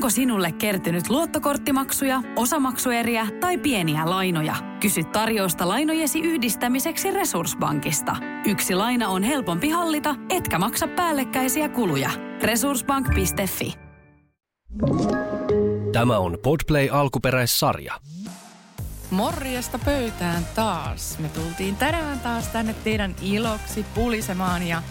Onko sinulle kertynyt luottokorttimaksuja, osamaksueriä tai pieniä lainoja? Kysy tarjousta lainojesi yhdistämiseksi Resurssbankista. Yksi laina on helpompi hallita, etkä maksa päällekkäisiä kuluja. Resurssbank.fi Tämä on Podplay alkuperäissarja. Morjesta pöytään taas. Me tultiin tänään taas tänne teidän iloksi pulisemaan ja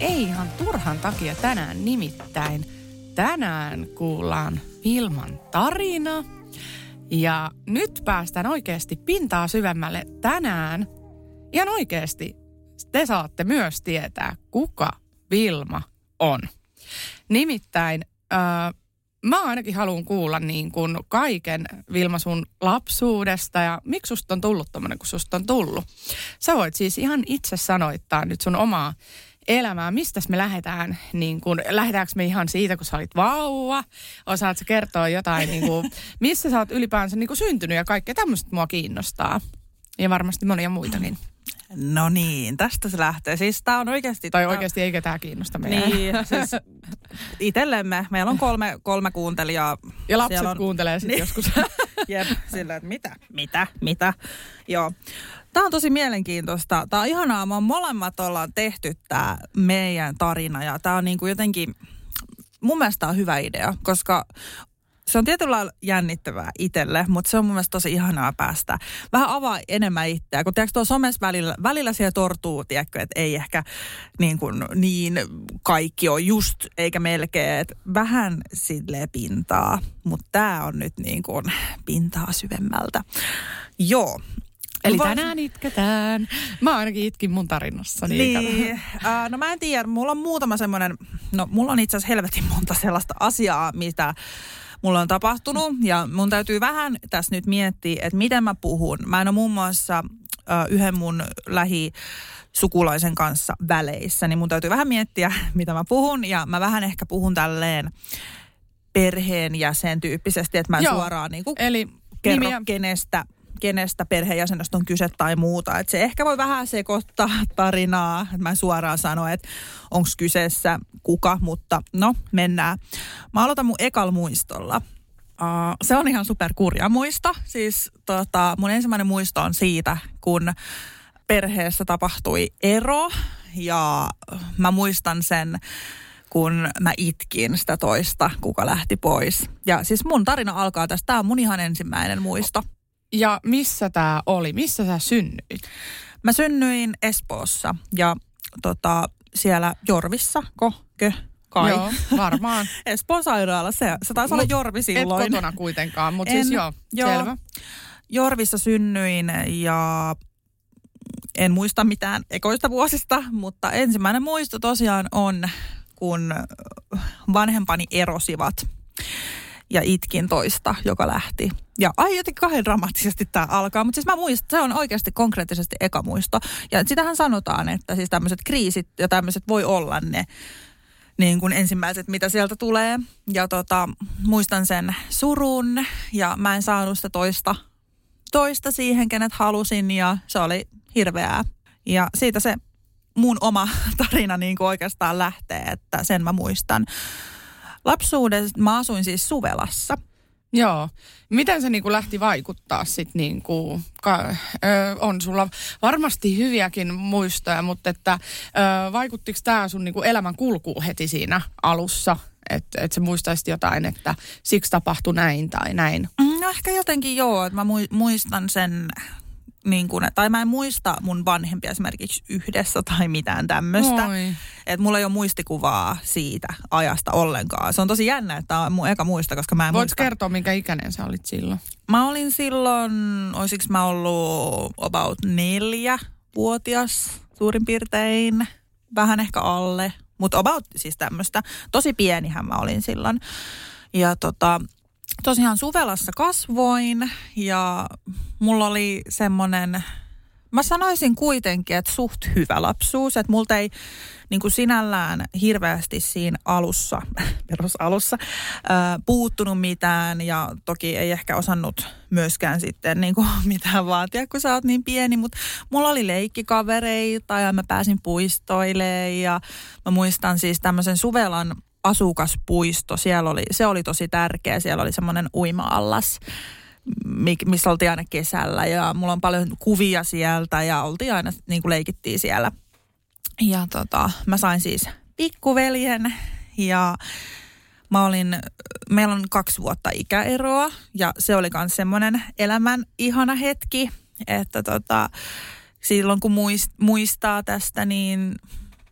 ei ihan turhan takia tänään nimittäin. Tänään kuullaan Vilman tarina ja nyt päästään oikeasti pintaa syvemmälle tänään. Ihan oikeasti te saatte myös tietää, kuka Vilma on. Nimittäin äh, mä ainakin haluan kuulla niin kuin kaiken Vilma sun lapsuudesta ja miksi susta on tullut tommonen, kun susta on tullut. Sä voit siis ihan itse sanoittaa nyt sun omaa elämää. Mistä me lähdetään? Niin kun, lähdetäänkö me ihan siitä, kun sä olit vauva? Osaatko kertoa jotain, niin kuin, missä sä oot ylipäänsä niin kuin syntynyt ja kaikkea tämmöistä mua kiinnostaa. Ja varmasti monia muitakin. No niin, tästä se lähtee. Siis tää on oikeasti... Tai oikeasti ei ketään kiinnosta meidän. Niin, siis itsellemme. Meillä on kolme, kolme kuuntelijaa. Ja lapset Siellä on... kuuntelee sitten niin. joskus. Jep, sillä että mitä, mitä, mitä. Joo. Tämä on tosi mielenkiintoista. Tämä on ihanaa. Me molemmat ollaan tehty tämä meidän tarina ja tämä on niin kuin jotenkin, mun mielestä on hyvä idea, koska se on tietyllä lailla jännittävää itselle, mutta se on mun mielestä tosi ihanaa päästä vähän avaa enemmän itseä. Kun tiedätkö, tuo somessa välillä, välillä siellä tortuu, tiedätkö, että ei ehkä niin, kuin, niin kaikki on just, eikä melkein, että vähän sille pintaa. Mutta tämä on nyt niin kuin pintaa syvemmältä. Joo, Eli Vois- tänään itketään. Mä ainakin itkin mun tarinassa. Niin, Niin, äh, no mä en tiedä, mulla on muutama semmoinen, no mulla on itse asiassa helvetin monta sellaista asiaa, mitä mulla on tapahtunut ja mun täytyy vähän tässä nyt miettiä, että miten mä puhun. Mä en ole muun muassa äh, yhden mun lähi sukulaisen kanssa väleissä, niin mun täytyy vähän miettiä, mitä mä puhun ja mä vähän ehkä puhun tälleen perheenjäsen tyyppisesti, että mä en Joo. suoraan niin kuin Eli kerro nimiä, kenestä, kenestä perheenjäsenestä on kyse tai muuta. Et se ehkä voi vähän sekoittaa tarinaa. Mä en suoraan sano, että onko kyseessä kuka, mutta no mennään. Mä aloitan mun ekal muistolla. Uh, se on ihan superkurja muisto. Siis tota, mun ensimmäinen muisto on siitä, kun perheessä tapahtui ero ja mä muistan sen, kun mä itkin sitä toista, kuka lähti pois. Ja siis mun tarina alkaa tästä. Tämä on mun ihan ensimmäinen muisto. Ja missä tää oli? Missä sä synnyit? Mä synnyin Espoossa ja tota, siellä Jorvissa, ko, kö, kai. Joo, varmaan. Espoon sairaala, se, se taisi olla Jorvi Et silloin. kotona kuitenkaan, mutta En, siis joo, joo. selvä. Jorvissa synnyin ja en muista mitään ekoista vuosista, mutta ensimmäinen muisto tosiaan on, kun vanhempani erosivat ja itkin toista, joka lähti. Ja ai jotenkin kahden dramaattisesti tämä alkaa, mutta siis mä muistan, se on oikeasti konkreettisesti eka muisto. Ja sitähän sanotaan, että siis tämmöiset kriisit ja tämmöiset voi olla ne niin kuin ensimmäiset, mitä sieltä tulee. Ja tota, muistan sen surun ja mä en saanut sitä toista, toista siihen, kenet halusin ja se oli hirveää. Ja siitä se mun oma tarina niin kuin oikeastaan lähtee, että sen mä muistan. Lapsuudessa mä asuin siis Suvelassa. Joo. Miten se niinku lähti vaikuttaa sit niinku, ka, ö, on sulla varmasti hyviäkin muistoja, mutta että ö, vaikuttiko tämä sun niinku elämän kulkuun heti siinä alussa? Että et sä muistaisit jotain, että siksi tapahtui näin tai näin. No ehkä jotenkin joo, että mä mui- muistan sen, niin kuin, tai mä en muista mun vanhempia esimerkiksi yhdessä tai mitään tämmöistä. Että mulla ei ole muistikuvaa siitä ajasta ollenkaan. Se on tosi jännä, että tää on mun eka muista, koska mä en Voit muista. kertoa, minkä ikäinen sä olit silloin? Mä olin silloin, olisiko mä ollut about neljä vuotias suurin piirtein, vähän ehkä alle, mutta about siis tämmöistä. Tosi pienihän mä olin silloin. Ja tota, tosiaan Suvelassa kasvoin ja mulla oli semmoinen, mä sanoisin kuitenkin, että suht hyvä lapsuus, että multa ei niin kuin sinällään hirveästi siinä alussa, perusalussa, ää, puuttunut mitään ja toki ei ehkä osannut myöskään sitten niin kuin mitään vaatia, kun sä oot niin pieni, mutta mulla oli leikkikavereita ja mä pääsin puistoille ja mä muistan siis tämmöisen Suvelan asukaspuisto. Siellä oli, se oli tosi tärkeä. Siellä oli semmoinen uima-allas, missä oltiin aina kesällä. Ja mulla on paljon kuvia sieltä ja oltiin aina, niin kuin leikittiin siellä. Ja tota, mä sain siis pikkuveljen ja mä olin, meillä on kaksi vuotta ikäeroa ja se oli myös semmoinen elämän ihana hetki, että tota, silloin kun muistaa tästä, niin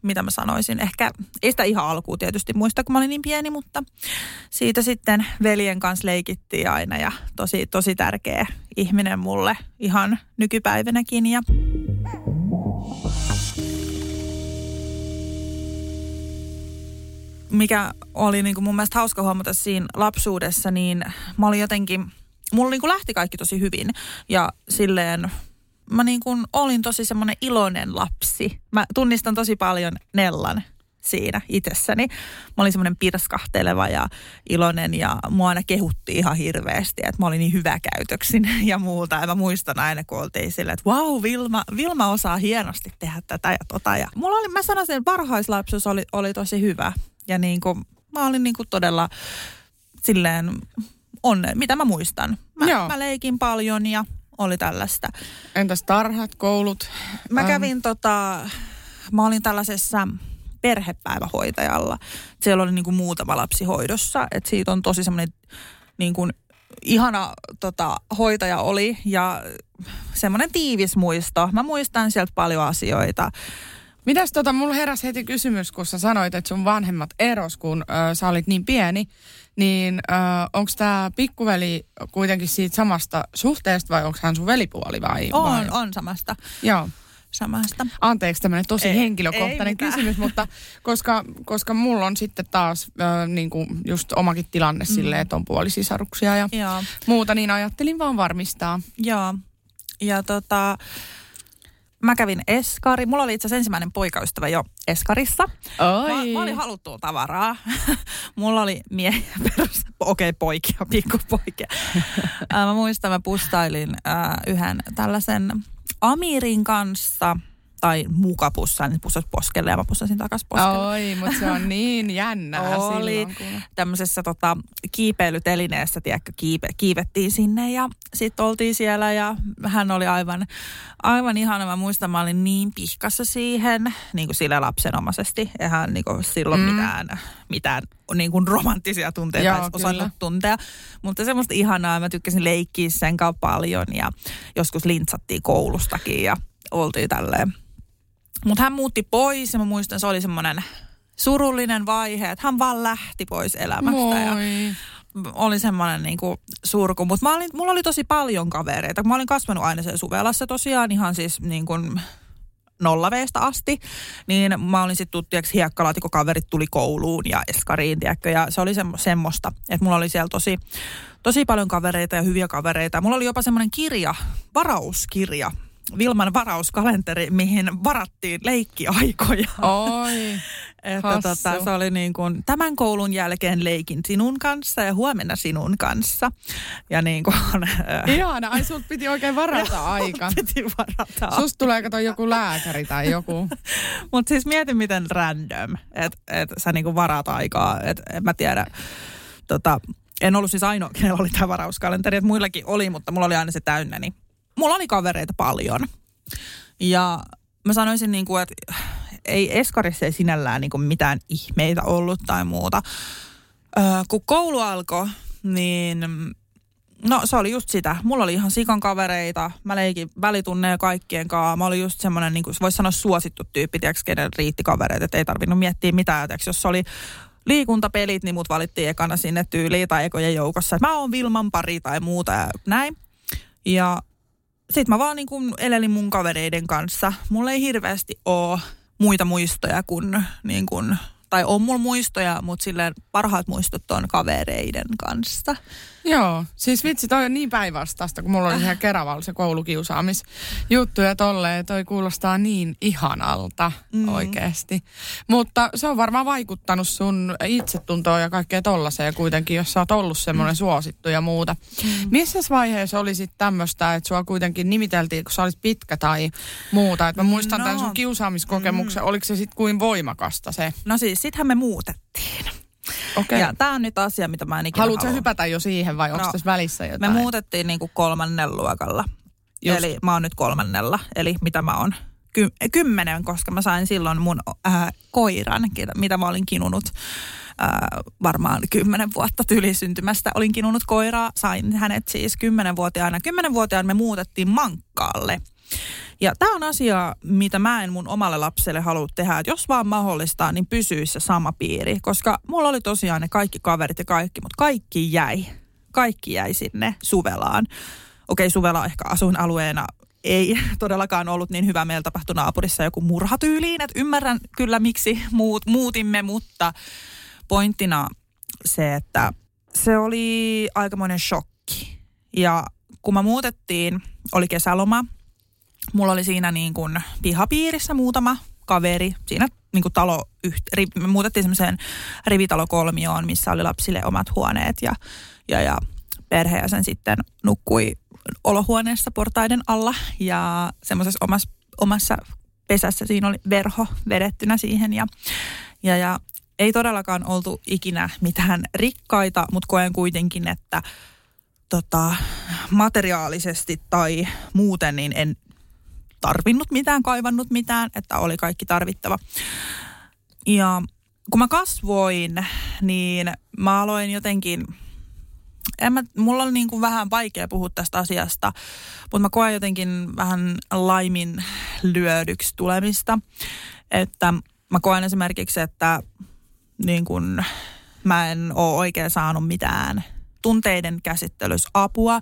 mitä mä sanoisin, ehkä ei sitä ihan alkuun tietysti muista, kun mä olin niin pieni, mutta siitä sitten veljen kanssa leikittiin aina ja tosi, tosi tärkeä ihminen mulle ihan nykypäivänäkin ja mikä oli niin kuin mun mielestä hauska huomata siinä lapsuudessa, niin mä olin jotenkin, mulla niin kuin lähti kaikki tosi hyvin ja silleen mä niin kuin olin tosi semmoinen iloinen lapsi. Mä tunnistan tosi paljon Nellan siinä itsessäni. Mä olin semmoinen pirskahteleva ja iloinen ja mua aina kehutti ihan hirveästi, että mä olin niin hyväkäytöksin ja muuta. Ja mä muistan aina, kun oltiin silleen, että vau, Vilma, Vilma osaa hienosti tehdä tätä ja tota. Ja mulla oli, mä sanoisin, että varhaislapsuus oli, oli tosi hyvä. Ja niin kuin, mä olin niin kuin todella silleen onne, mitä mä muistan. Mä, mä leikin paljon ja oli tällaista. Entäs tarhat, koulut? Mä ähm. kävin tota, mä olin tällaisessa perhepäivähoitajalla. Siellä oli niin kuin muutama lapsi hoidossa, että siitä on tosi semmoinen niin kuin ihana tota, hoitaja oli ja semmoinen tiivis muisto. Mä muistan sieltä paljon asioita. Mitäs tota, mulla heräsi heti kysymys, kun sä sanoit, että sun vanhemmat eros, kun ö, sä olit niin pieni, niin onko tämä pikkuveli kuitenkin siitä samasta suhteesta vai onko hän sun velipuoli vai? On, vai? on samasta. Joo. Samasta. Anteeksi tämmöinen tosi ei, henkilökohtainen ei kysymys, mutta koska, koska mulla on sitten taas äh, niin kuin just omakin tilanne mm. silleen, että on puolisisaruksia ja Joo. muuta, niin ajattelin vaan varmistaa. Joo. Ja tota, mä kävin Eskari. Mulla oli itse asiassa ensimmäinen poikaystävä jo Eskarissa. Oi. Mä, mä olin haluttua tavaraa. Mulla oli miehiä perus. Okei, okay, poikia, pikkupoikia. mä muistan, mä pustailin äh, yhden tällaisen Amirin kanssa – tai muka pussaan, niin pussasi poskelle ja mä pussasin takas poskelle. Oi, mutta se on niin jännä Oli silloin, kun... tämmöisessä tota, kiipeilytelineessä, tiedätkö, kiipe, kiivettiin sinne ja sitten oltiin siellä ja hän oli aivan, aivan ihana. Mä muistan, mä olin niin pihkassa siihen, niin kuin sille lapsenomaisesti. Eihän niin kuin silloin mm. mitään, mitään niin kuin romanttisia tunteita Joo, osannut tuntea. Mutta semmoista ihanaa, mä tykkäsin leikkiä sen kanssa paljon ja joskus lintsattiin koulustakin ja oltiin tälleen mutta hän muutti pois ja mä muistan, se oli semmoinen surullinen vaihe, että hän vaan lähti pois elämästä. Moi. Ja oli semmoinen niin kuin surku. Mutta mulla oli tosi paljon kavereita. Mä olin kasvanut aina sen Suvelassa tosiaan ihan siis niin kuin nollaveesta asti, niin mä olin sitten tuttiaksi hiekkalaatikkokaverit tuli kouluun ja eskariin, tiedätkö, ja se oli semmo, semmoista, että mulla oli siellä tosi, tosi paljon kavereita ja hyviä kavereita. Mulla oli jopa semmoinen kirja, varauskirja, Vilman varauskalenteri, mihin varattiin leikkiaikoja. Oi, että tota, se oli niin kuin, tämän koulun jälkeen leikin sinun kanssa ja huomenna sinun kanssa. Ja niin kuin, Ihana, ai sulta piti oikein varata aika. piti varata Susta tulee kato joku lääkäri tai joku. Mutta siis mieti miten random, että et sä niin kuin varat aikaa. Että en mä tiedä, tota, en ollut siis ainoa, kenellä oli tämä varauskalenteri, että muillakin oli, mutta mulla oli aina se täynnä, niin mulla oli kavereita paljon. Ja mä sanoisin niin kuin, että ei Eskarissa ei sinällään niin kuin mitään ihmeitä ollut tai muuta. Öö, kun koulu alkoi, niin no se oli just sitä. Mulla oli ihan sikan kavereita. Mä leikin välitunneja kaikkien kanssa. Mä olin just semmoinen, niin kuin voisi sanoa suosittu tyyppi, tiiäks, kenen riitti kavereita. Että ei tarvinnut miettiä mitään. Tiiäks, jos oli liikuntapelit, niin mut valittiin ekana sinne tyyliin tai ekojen joukossa. Mä oon Vilman pari tai muuta ja näin. Ja sitten mä vaan niin kuin elelin mun kavereiden kanssa. Mulla ei hirveästi ole muita muistoja kuin, niin kuin tai on mulla muistoja, mutta silleen parhaat muistot on kavereiden kanssa. Joo, siis vitsi, toi on niin päinvastaista, kun mulla oli ihan Keravalla se koulukiusaamisjuttu ja tolleen, toi kuulostaa niin ihanalta mm. oikeasti. Mutta se on varmaan vaikuttanut sun itsetuntoon ja kaikkea tollaiseen kuitenkin, jos sä oot ollut semmoinen mm. suosittu ja muuta. Mm. Missä vaiheessa oli sitten tämmöistä, että sua kuitenkin nimiteltiin, kun sä olit pitkä tai muuta? Että mä muistan no. tämän sun kiusaamiskokemuksen, mm. oliko se sitten kuin voimakasta se? No siis, sittenhän me muutettiin. Okei. Ja tämä on nyt asia, mitä mä en ikinä Haluatko halua. hypätä jo siihen vai onko No, tässä välissä jotain? Me muutettiin niin kuin kolmannen luokalla. Just. Eli mä oon nyt kolmannella. Eli mitä mä oon? Ky- kymmenen, koska mä sain silloin mun äh, koiran, mitä mä olin kinunut äh, varmaan kymmenen vuotta tylisyntymästä. Olin kinunut koiraa, sain hänet siis kymmenenvuotiaana. Kymmenenvuotiaana me muutettiin Mankkaalle. Ja tämä on asia, mitä mä en mun omalle lapselle halua tehdä. Että jos vaan mahdollista, niin pysyisi se sama piiri. Koska mulla oli tosiaan ne kaikki kaverit ja kaikki, mutta kaikki jäi. Kaikki jäi sinne Suvelaan. Okei, Suvela ehkä asuinalueena ei todellakaan ollut niin hyvä. Meillä tapahtui naapurissa joku murhatyyliin. Että ymmärrän kyllä, miksi muut, muutimme, mutta pointtina se, että se oli aikamoinen shokki. Ja kun me muutettiin, oli kesäloma, mulla oli siinä niin kuin pihapiirissä muutama kaveri. Siinä niin kuin talo, me muutettiin semmoiseen rivitalokolmioon, missä oli lapsille omat huoneet ja, ja, ja perhe ja sen sitten nukkui olohuoneessa portaiden alla ja semmoisessa omassa, omassa pesässä siinä oli verho vedettynä siihen ja, ja, ja ei todellakaan oltu ikinä mitään rikkaita, mutta koen kuitenkin, että tota, materiaalisesti tai muuten niin en tarvinnut mitään, kaivannut mitään, että oli kaikki tarvittava. Ja kun mä kasvoin, niin mä aloin jotenkin, en mä, mulla oli niin kuin vähän vaikea puhua tästä asiasta, mutta mä koen jotenkin vähän laimin lyödyksi tulemista. Että mä koen esimerkiksi, että niin kuin mä en ole oikein saanut mitään tunteiden käsittelyssä apua.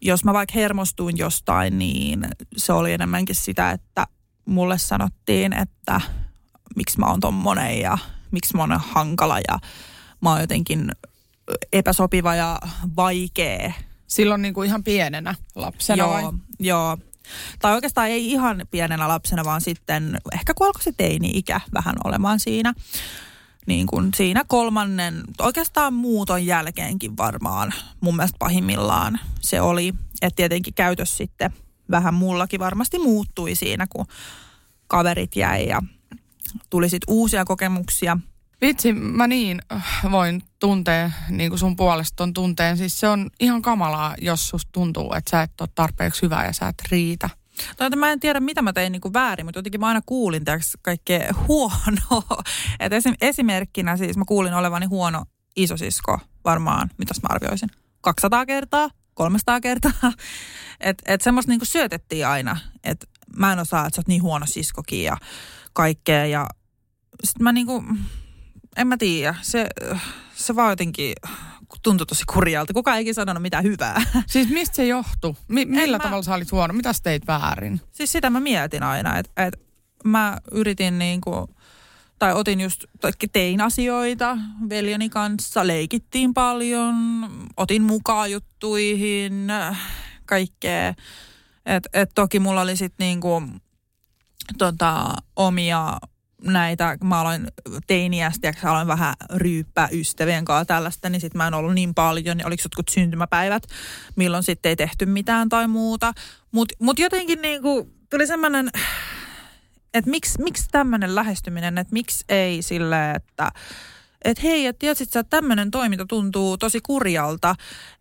Jos mä vaikka hermostuin jostain, niin se oli enemmänkin sitä, että mulle sanottiin, että miksi mä oon tommonen ja miksi mä oon hankala ja mä oon jotenkin epäsopiva ja vaikea. Silloin niin kuin ihan pienenä lapsena joo, vai? joo. Tai oikeastaan ei ihan pienenä lapsena, vaan sitten ehkä kun alkoi se teini-ikä vähän olemaan siinä. Niin kuin siinä kolmannen, oikeastaan muuton jälkeenkin varmaan mun mielestä pahimmillaan se oli. Että tietenkin käytös sitten vähän mullakin varmasti muuttui siinä, kun kaverit jäi ja tuli sitten uusia kokemuksia. Vitsi, mä niin äh, voin tuntea niin kuin sun puolesta ton tunteen. Siis se on ihan kamalaa, jos susta tuntuu, että sä et ole tarpeeksi hyvä ja sä et riitä. Tai mä en tiedä, mitä mä tein niin kuin väärin, mutta jotenkin mä aina kuulin tiiäks, kaikkea huonoa. Et esim, esimerkkinä siis mä kuulin olevani huono isosisko varmaan, mitäs mä arvioisin, 200 kertaa, 300 kertaa. Että et semmoista niin syötettiin aina, että mä en osaa, että sä oot niin huono siskokin ja kaikkea. Ja sit mä niin kuin, en mä tiedä, se, se vaan jotenkin tuntui tosi kurjalta. Kukaan ei ikinä sanonut mitään hyvää. Siis mistä se johtui? Mi- millä mä- tavalla sä olit huono? Mitä teit väärin? Siis sitä mä mietin aina, että et mä yritin niinku, tai otin just, tein asioita veljeni kanssa, leikittiin paljon, otin mukaan juttuihin, kaikkea. Et, et toki mulla oli sitten niinku, tota, omia näitä, mä aloin teiniästä ja aloin vähän ryyppää ystävien kanssa tällaista, niin sitten mä en ollut niin paljon, niin oliko jotkut syntymäpäivät, milloin sitten ei tehty mitään tai muuta. Mutta mut jotenkin niinku tuli semmoinen, että miksi, miksi tämmöinen lähestyminen, että miksi ei sille, että että hei, että tiedätkö, että tämmöinen toiminta tuntuu tosi kurjalta,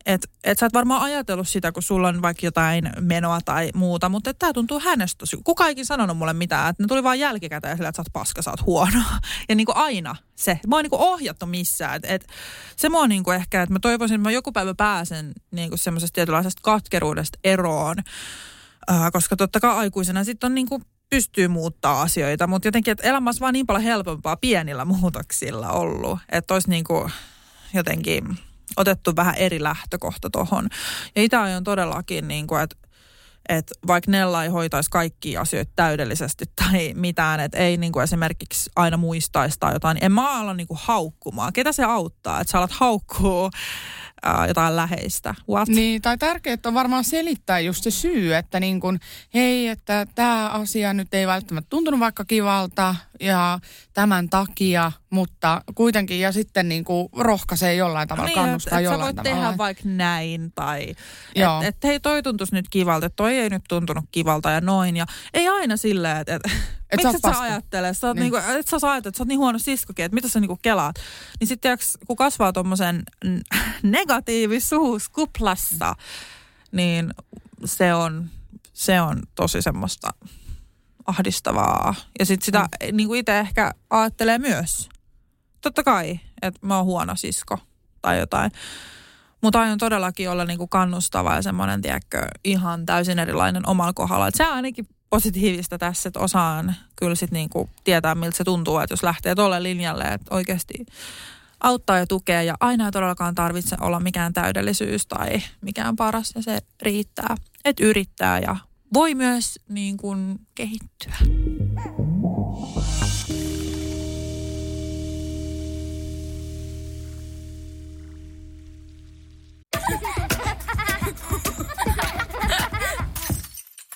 että et sä et varmaan ajatellut sitä, kun sulla on vaikka jotain menoa tai muuta, mutta tämä tuntuu hänestä tosi. Kuka ikin sanonut mulle mitään, että ne tuli vaan jälkikäteen sillä, että sä oot paska, sä oot huono. Ja niin kuin aina se. Mä oon niin kuin ohjattu missään. Et, et, se mua niin kuin ehkä, että mä toivoisin, että mä joku päivä pääsen niin kuin semmoisesta tietynlaisesta katkeruudesta eroon. Äh, koska totta kai aikuisena sitten on niin kuin pystyy muuttaa asioita, mutta jotenkin, että elämä olisi vaan niin paljon helpompaa pienillä muutoksilla ollut, että olisi niin kuin jotenkin otettu vähän eri lähtökohta tuohon. Ja itse on todellakin, niin kuin, että että vaikka Nella ei hoitaisi kaikkia asioita täydellisesti tai mitään, että ei niin kuin esimerkiksi aina muistaisi tai jotain, niin en mä ala niin kuin haukkumaan. Ketä se auttaa, että sä alat haukkua ää, jotain läheistä? What? Niin, tai tärkeää on varmaan selittää just se syy, että niin kun, hei, että tämä asia nyt ei välttämättä tuntunut vaikka kivalta ja tämän takia, mutta kuitenkin ja sitten niin kuin rohkaisee jollain tavalla, niin, kannustaa et, et jollain sä voit tavalla. tehdä vaikka näin tai että et, hei toi tuntuisi nyt kivalta, toi ei nyt tuntunut kivalta ja noin. Ja ei aina silleen, että et, Et sä Miksi oot et sä ajattele? Sä oot Niin. niin. niinku, et sä saa ajatella, että sä oot niin huono siskokin, että mitä sä niinku kelaat. Niin sitten kun kasvaa tommosen n- negatiivisuuskuplassa, niin se on, se on tosi semmoista ahdistavaa. Ja sitten sitä mm. niin kuin itse ehkä ajattelee myös. Totta kai, että mä oon huono sisko tai jotain. Mutta aion todellakin olla niinku kannustava ja semmoinen, tiedätkö, ihan täysin erilainen omalla kohdalla. Et se ainakin positiivista tässä, että osaan kyllä sit niinku tietää, miltä se tuntuu, että jos lähtee tuolle linjalle, että oikeasti auttaa ja tukee ja aina ei todellakaan tarvitse olla mikään täydellisyys tai mikään paras ja se riittää, että yrittää ja voi myös niin kuin kehittyä.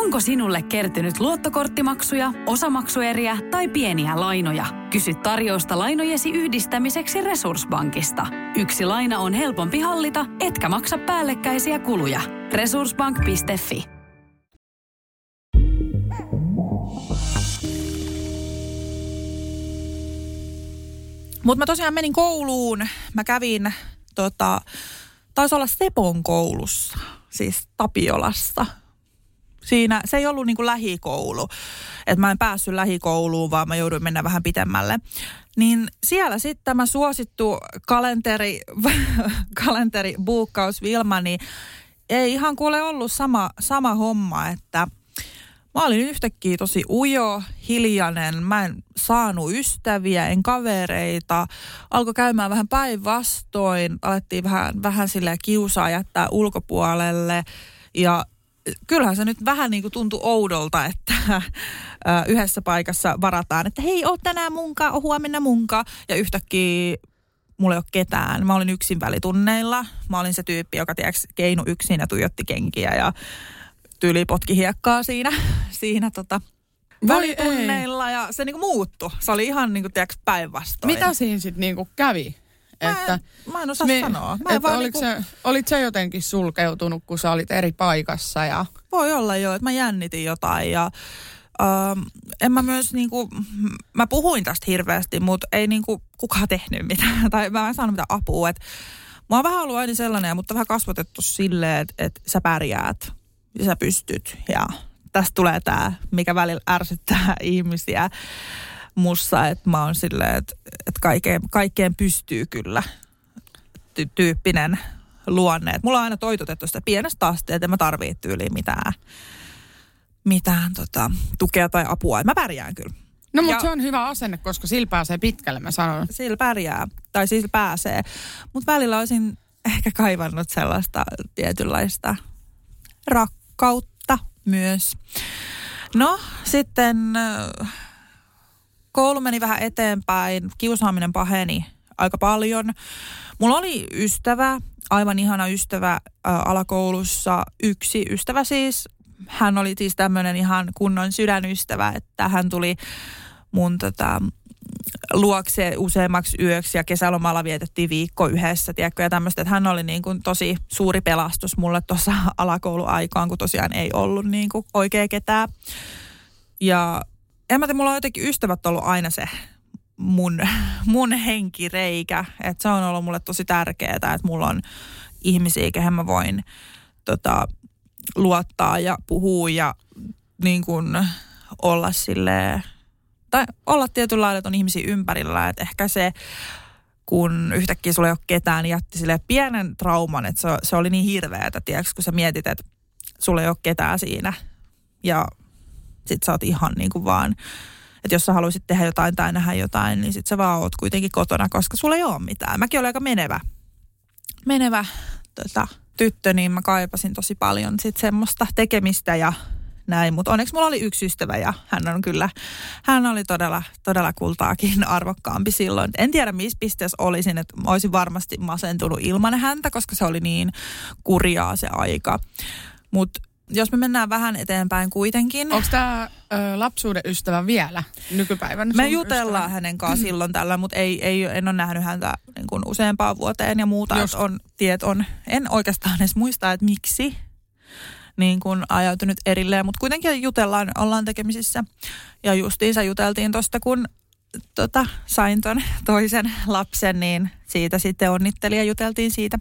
Onko sinulle kertynyt luottokorttimaksuja, osamaksueriä tai pieniä lainoja? Kysy tarjousta lainojesi yhdistämiseksi Resurssbankista. Yksi laina on helpompi hallita, etkä maksa päällekkäisiä kuluja. Resurssbank.fi Mutta mä tosiaan menin kouluun. Mä kävin, tota, taisi olla Sepon koulussa, siis Tapiolassa. Siinä, se ei ollut niinku lähikoulu. Että mä en päässyt lähikouluun, vaan mä jouduin mennä vähän pitemmälle. Niin siellä sitten tämä suosittu kalenteri, kalenteri buukkaus Vilma, niin ei ihan kuule ollut sama, sama homma, että Mä olin yhtäkkiä tosi ujo, hiljainen, mä en saanut ystäviä, en kavereita. Alkoi käymään vähän päinvastoin, alettiin vähän, vähän sille kiusaa jättää ulkopuolelle. Ja kyllähän se nyt vähän niin kuin tuntui oudolta, että yhdessä paikassa varataan, että hei, oot tänään munkaan, oot huomenna munkaan. Ja yhtäkkiä mulla ei ole ketään. Mä olin yksin välitunneilla. Mä olin se tyyppi, joka tiedätkö, keinu yksin ja tuijotti kenkiä ja tyyli potki hiekkaa siinä, siinä tota, välitunneilla ja se niinku muuttui. Se oli ihan niinku, päinvastoin. Mitä siinä sitten niinku kävi? Mä Että, en, mä en osaa sanoa. Mä että oliko niinku, se, olit se jotenkin sulkeutunut, kun sä olit eri paikassa ja... Voi olla jo, että mä jännitin jotain ja ähm, en mä myös niinku, mä puhuin tästä hirveästi, mutta ei niinku kukaan tehnyt mitään tai mä en saanut mitään apua. Et, mä oon vähän ollut aina sellainen, mutta vähän kasvatettu silleen, että et sä pärjäät ja sä pystyt ja tästä tulee tämä, mikä välillä ärsyttää ihmisiä mussa, että mä oon silleen, että, että kaikkeen, kaikkeen pystyy kyllä ty- tyyppinen luonne. Et mulla on aina toitotettu sitä pienestä asti, että en mä tarvii tyyliin mitään, mitään tota, tukea tai apua. Et mä pärjään kyllä. No mutta se on hyvä asenne, koska sillä pääsee pitkälle, mä sanon. Sillä pärjää, tai siis pääsee. Mutta välillä olisin ehkä kaivannut sellaista tietynlaista rakkautta myös. No, sitten koulu meni vähän eteenpäin, kiusaaminen paheni aika paljon. Mulla oli ystävä, aivan ihana ystävä ä, alakoulussa, yksi ystävä siis. Hän oli siis tämmöinen ihan kunnon sydänystävä, että hän tuli mun tota, luokse useammaksi yöksi ja kesälomalla vietettiin viikko yhdessä, tiedätkö, ja tämmöistä, että hän oli niin kuin tosi suuri pelastus mulle tuossa alakouluaikaan, kun tosiaan ei ollut niin kuin oikein ketään. Ja en mä tiedä, mulla on jotenkin ystävät ollut aina se mun, mun henkireikä, että se on ollut mulle tosi tärkeää, että mulla on ihmisiä, kehen mä voin tota, luottaa ja puhua ja niin kuin olla silleen, tai olla tietyllä lailla, että on ihmisiä ympärillä, että ehkä se, kun yhtäkkiä sulla ei ole ketään, niin jätti sille pienen trauman, että se, se oli niin hirveätä, tiedätkö, kun sä mietit, että sulla ei ole ketään siinä. Ja sit sä oot ihan niin kuin vaan Että jos sä haluaisit tehdä jotain tai nähdä jotain, niin sit sä vaan oot kuitenkin kotona, koska sulla ei ole mitään. Mäkin olen aika menevä, menevä tota, tyttö, niin mä kaipasin tosi paljon sit semmoista tekemistä ja näin. Mutta onneksi mulla oli yksi ystävä ja hän on kyllä, hän oli todella, todella kultaakin arvokkaampi silloin. En tiedä missä pisteessä olisin, että olisin varmasti masentunut ilman häntä, koska se oli niin kurjaa se aika. Mutta jos me mennään vähän eteenpäin kuitenkin. Onko tämä lapsuuden ystävä vielä nykypäivänä? Me jutellaan ystävä? hänen kanssaan silloin tällä, mutta ei, ei, en ole nähnyt häntä niin kuin useampaan vuoteen ja muuta. Just. On, tiet on, en oikeastaan edes muista, että miksi niin kuin ajautunut erilleen, mutta kuitenkin jutellaan, ollaan tekemisissä. Ja justiinsa juteltiin tuosta, kun tota, sain ton toisen lapsen, niin siitä sitten onnittelin ja juteltiin siitä.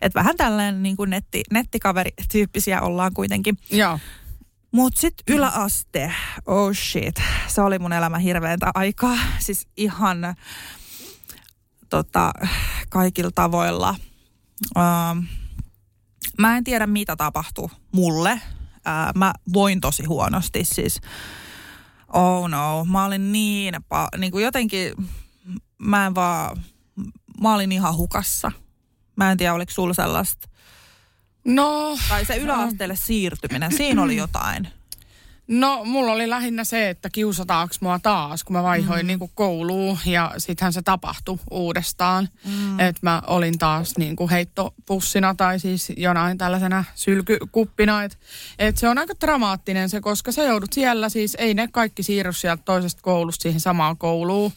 Että vähän tällainen niin kuin netti, nettikaveri-tyyppisiä ollaan kuitenkin. Joo. Mutta sitten yläaste, oh shit, se oli mun elämä hirveäntä aikaa. Siis ihan tota, kaikilla tavoilla. Uh, mä en tiedä mitä tapahtui mulle. Uh, mä voin tosi huonosti siis oh no, mä olin niin, niin kuin jotenkin, mä en vaan, mä olin ihan hukassa. Mä en tiedä, oliko sulla sellaista. No. Tai se yläasteelle siirtyminen, siinä oli jotain. No, mulla oli lähinnä se, että kiusataanko mua taas, kun mä vaihoin mm. niin kuin kouluun ja sittenhän se tapahtui uudestaan. Mm. Että mä olin taas niin kuin heittopussina tai siis jonain tällaisena sylkykuppina. Että et se on aika dramaattinen se, koska sä joudut siellä siis, ei ne kaikki siirry sieltä toisesta koulusta siihen samaan kouluun,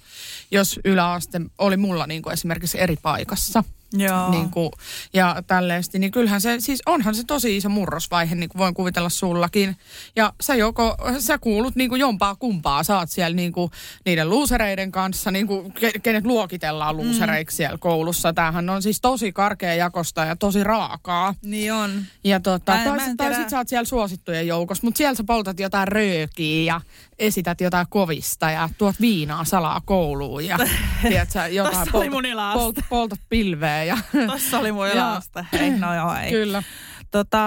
jos yläaste oli mulla niin kuin esimerkiksi eri paikassa. Joo. Niin kuin, ja tälleesti, niin kyllähän se, siis onhan se tosi iso murrosvaihe, niin kuin voin kuvitella sullakin. Ja sä joko, sä kuulut niin kuin jompaa kumpaa, saat siellä niin kuin niiden luusereiden kanssa, niin kuin kenet luokitellaan luusereiksi mm. siellä koulussa. Tämähän on siis tosi karkea jakosta ja tosi raakaa. Niin on. Ja tota, tai, tai sit sä oot siellä suosittujen joukossa, mutta siellä sä poltat jotain röökiä ja esität jotain kovista ja tuot viinaa salaa kouluun ja tiedät sä, jotain polt, polt, poltat pilveä. Ja, Tossa oli mun ilasta. Hei, no joo, ei. Kyllä. Tota,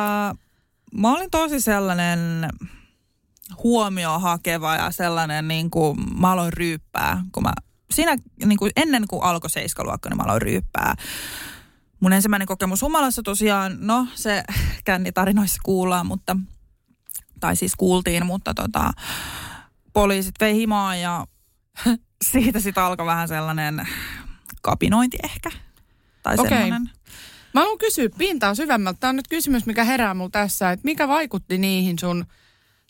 mä olin tosi sellainen huomio hakeva ja sellainen, niin kuin mä aloin ryyppää, kun mä, siinä niin kuin ennen kuin alkoi seiskaluokka, niin mä aloin ryyppää. Mun ensimmäinen kokemus humalassa tosiaan, no se kännitarinoissa kuullaan, mutta, tai siis kuultiin, mutta tota, poliisit vei himaa ja siitä sitten alkoi vähän sellainen kapinointi ehkä. Tai okay. semmoinen. Mä haluan kysyä pintaa syvemmältä. Tämä on nyt kysymys, mikä herää mulla tässä, että mikä vaikutti niihin sun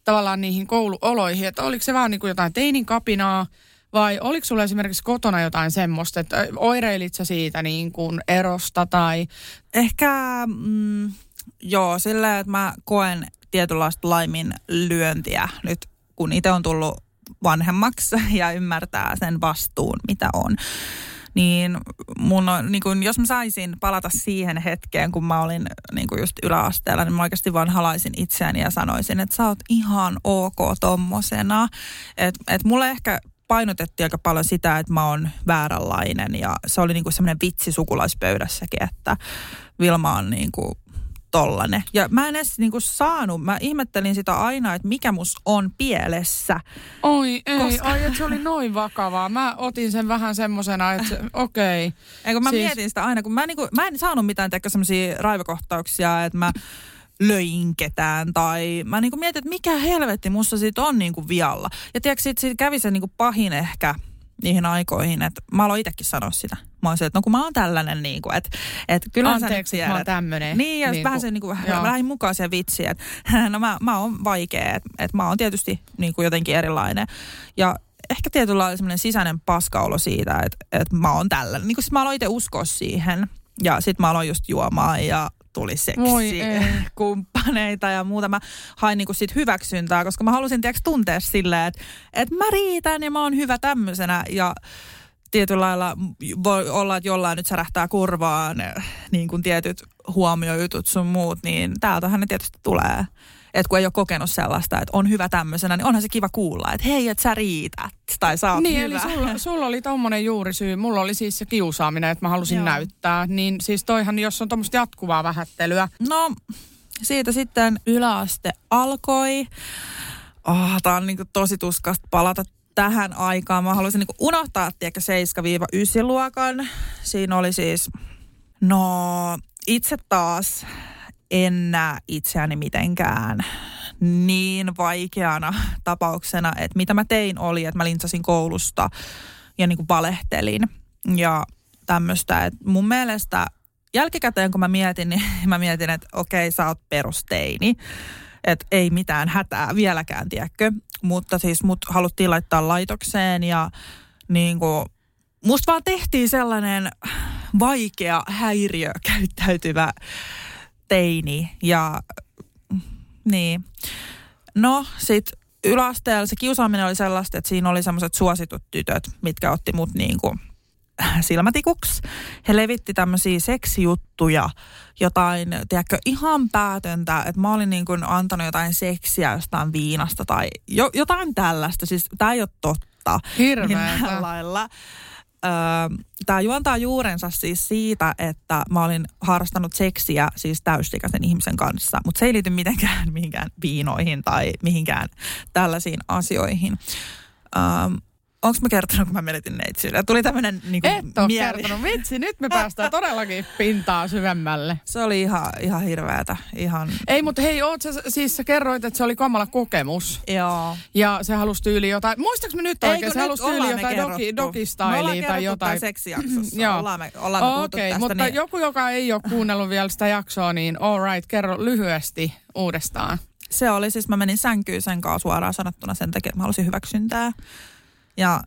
tavallaan niihin kouluoloihin, että oliko se vaan niin kuin jotain teinin kapinaa vai oliko sulla esimerkiksi kotona jotain semmoista, että oireilit sä siitä niin kuin erosta tai... Ehkä mm, joo, sillä että mä koen tietynlaista laiminlyöntiä nyt kun itse on tullut vanhemmaksi ja ymmärtää sen vastuun, mitä on. Niin mun on, niin kun, jos mä saisin palata siihen hetkeen, kun mä olin niin kun just yläasteella, niin mä oikeasti vaan halaisin itseäni ja sanoisin, että sä oot ihan ok tommosena. Että et mulle ehkä painotettiin aika paljon sitä, että mä oon vääränlainen ja se oli niinku semmoinen vitsi sukulaispöydässäkin, että Vilma on niinku tollanen. Ja mä en edes niinku saanut, mä ihmettelin sitä aina, että mikä mus on pielessä. Oi ei, koska... ai että se oli noin vakavaa. Mä otin sen vähän semmosena, että okei. Okay. Eikö mä siis... mietin sitä aina, kun mä, niinku, mä en saanut mitään tehdä semmoisia raivokohtauksia, että mä löin ketään tai mä niinku mietin, että mikä helvetti musta siitä on niinku vialla. Ja tiedätkö, siitä, siitä kävi se niinku pahin ehkä niihin aikoihin, että mä aloin itsekin sanoa sitä. Mä oon se, että no kun mä oon tällainen, niin kuin, että, että kyllä Anteeksi, sä mä oon tämmönen. Niin, ja niin vähän se niin kuin, vähän mukaan se vitsi, että no mä, mä oon vaikea, että, että mä oon tietysti niin kuin jotenkin erilainen. Ja ehkä tietyllä lailla semmoinen sisäinen paskaolo siitä, että, että mä oon tällainen. Niin kuin mä aloin itse uskoa siihen. Ja sitten mä aloin just juomaan ja tuli seksi kumppaneita ja muuta. Mä hain niinku sit hyväksyntää, koska mä halusin tiiäks, tuntea silleen, että et mä riitän ja mä oon hyvä tämmöisenä. Ja tietyllä lailla voi olla, että jollain nyt särähtää kurvaan niin kuin tietyt huomiojutut sun muut, niin täältähän ne tietysti tulee että kun ei ole kokenut sellaista, että on hyvä tämmöisenä, niin onhan se kiva kuulla, että hei, että sä riität tai sä oot niin, hyvä. eli sulla, sulla oli tommonen juurisyy. Mulla oli siis se kiusaaminen, että mä halusin Joo. näyttää. Niin siis toihan, jos on tuommoista jatkuvaa vähättelyä. No, siitä sitten yläaste alkoi. Oh, tää on niin tosi tuskasta palata tähän aikaan mä haluaisin niin unohtaa, tiedätkö, 7-9 luokan. Siinä oli siis, no itse taas en näe itseäni mitenkään niin vaikeana tapauksena, että mitä mä tein oli, että mä lintsasin koulusta ja niin kuin valehtelin ja tämmöistä. Että mun mielestä jälkikäteen kun mä mietin, niin mä mietin, että okei, sä oot perusteini. Että ei mitään hätää vieläkään, tiedätkö. Mutta siis mut haluttiin laittaa laitokseen ja niin kuin, musta vaan tehtiin sellainen vaikea häiriö käyttäytyvä teini ja niin. No sit yläasteella se kiusaaminen oli sellaista, että siinä oli semmoiset suositut tytöt, mitkä otti mut niin kuin silmätikuksi. He levitti tämmöisiä seksijuttuja, jotain, tiedätkö, ihan päätöntä, että mä olin niin kuin antanut jotain seksiä jostain viinasta tai jo, jotain tällaista. Siis tämä ei ole totta. Hirveetä. lailla. Tämä juontaa juurensa siis siitä, että mä olin harrastanut seksiä siis täysikäisen ihmisen kanssa, mutta se ei liity mitenkään mihinkään viinoihin tai mihinkään tällaisiin asioihin. Öö, Onko mä kertonut, kun mä menetin neitsille? Tuli tämmöinen niin Et ole mieli. kertonut. Vitsi, nyt me päästään todellakin pintaa syvemmälle. Se oli ihan, ihan hirveätä. Ihan... Ei, mutta hei, oot sä, siis sä kerroit, että se oli kamala kokemus. Joo. Ja se halusi tyyli jotain, muistaaks me nyt oikein, se halusi tyyli jotain doki, dokistyliä tai jotain. seksijaksossa. Joo. Ollaan me, ollaan me okay, mutta niin... joku, joka ei ole kuunnellut vielä sitä jaksoa, niin all right, kerro lyhyesti uudestaan. Se oli siis, mä menin sänkyyn sen kanssa suoraan sanottuna sen takia, että mä halusin hyväksyntää. Ja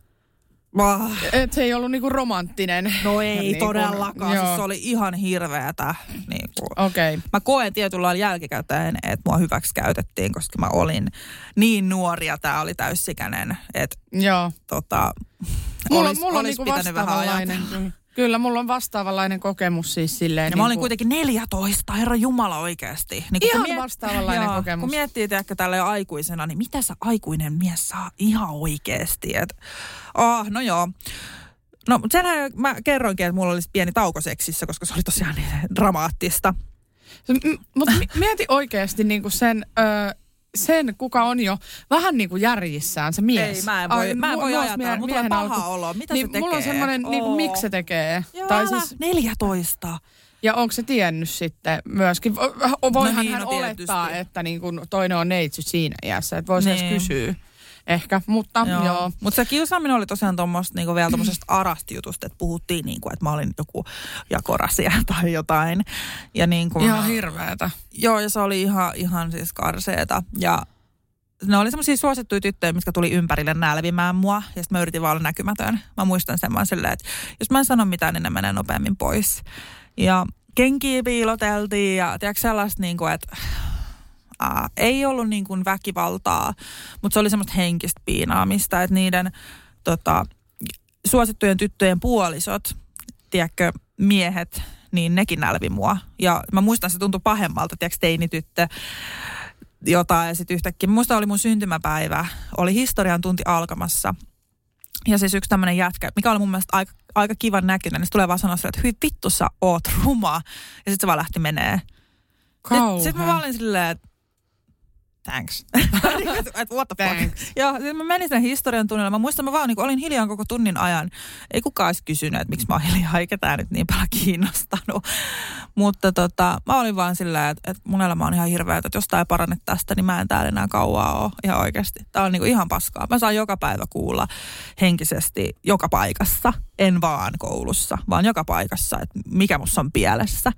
Oh. Et se ei ollut niinku romanttinen. No ei niin todellakaan. Siis se oli ihan hirveätä. Niinku. Okay. Mä koen tietyllä lailla jälkikäteen, että mua hyväksi käytettiin, koska mä olin niin nuori ja tää oli täysikäinen. Että Joo. Tota, mulla, olis, mulla on niinku vastaavanlainen. Kyllä, mulla on vastaavanlainen kokemus siis silleen. Ja niin mä olin kuin... Niinku- kuitenkin 14, herra Jumala oikeasti. Niin ihan miet... vastaavanlainen joo, kokemus. Kun miettii ehkä tällä aikuisena, niin mitä se aikuinen mies saa ihan oikeasti? Et, oh, no joo. No, senhän mä kerroinkin, että mulla olisi pieni tauko seksissä, koska se oli tosiaan niin dramaattista. Mutta mieti oikeasti niin sen... Öö, sen, kuka on jo vähän niin kuin järjissään, se mies. Ei, mä en voi, Ai, mä en voi ajatella, mie- mutta on paha alku. olo. Mitä niin, se tekee? Mulla on semmoinen, niin kuin, miksi se tekee. Joo, tai älä, siis, 14. Ja onko se tiennyt sitten myöskin? Voihan no niin, hän no, olettaa, että niin kuin toinen on neitsy siinä iässä, että voisi niin. edes kysyä ehkä, mutta joo. joo. Mutta se kiusaaminen oli tosiaan tuommoista niinku vielä tuommoisesta arastijutusta, että puhuttiin niinku, että mä olin joku jakorasia tai jotain. Ja niinku, ihan hirveetä. Joo, ja se oli ihan, ihan siis karseeta. Ja ne oli semmoisia suosittuja tyttöjä, mitkä tuli ympärille nälvimään mua. Ja sitten mä yritin vaan olla näkymätön. Mä muistan sen vaan silleen, että jos mä en sano mitään, niin ne menee nopeammin pois. Ja kenkiä piiloteltiin ja tiedätkö sellaista niin kuin, että ää, ei ollut niin kuin väkivaltaa, mutta se oli semmoista henkistä piinaamista, että niiden tota, suosittujen tyttöjen puolisot, tiedätkö, miehet, niin nekin nälvi mua. Ja mä muistan, se tuntui pahemmalta, tiedätkö, teinityttö jotain ja sitten yhtäkkiä. Muista oli mun syntymäpäivä, oli historian tunti alkamassa. Ja siis yksi tämmöinen jätkä, mikä oli mun mielestä aika, aika kivan näköinen, niin se tulee vaan sanoa että hyvin vittu sä oot ruma. Ja sitten se vaan lähti menee. Sitten mä vaan olin silleen, että thanks. Et what the fuck. Thanks. Joo, siis mä menin sen historian tunnilla. Mä muistan, mä vaan niin olin hiljaa koko tunnin ajan. Ei kukaan olisi kysynyt, että miksi mä oon hiljaa, eikä tää nyt niin paljon kiinnostanut. Mutta tota, mä olin vaan sillä, että, että mun elämä on ihan hirveä, että jos tää ei parane tästä, niin mä en täällä enää kauaa ole. Ihan oikeasti. Tää on niin ihan paskaa. Mä saan joka päivä kuulla henkisesti joka paikassa. En vaan koulussa, vaan joka paikassa, että mikä musta on pielessä.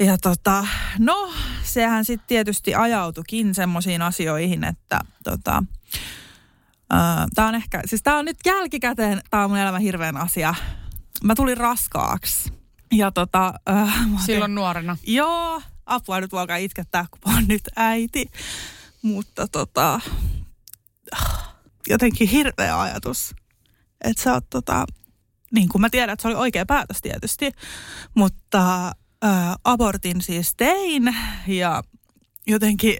Ja tota, no, sehän sitten tietysti ajautukin semmoisiin asioihin, että tota, tämä on ehkä, siis tämä on nyt jälkikäteen, tämä on mun elämän hirveän asia. Mä tulin raskaaksi. Ja tota, äh, Silloin nuorena? Joo, apua nyt alkaa itkettää, kun mä nyt äiti. Mutta tota, jotenkin hirveä ajatus. Että sä oot tota, niin kuin mä tiedän, että se oli oikea päätös tietysti, mutta ää, abortin siis tein ja jotenkin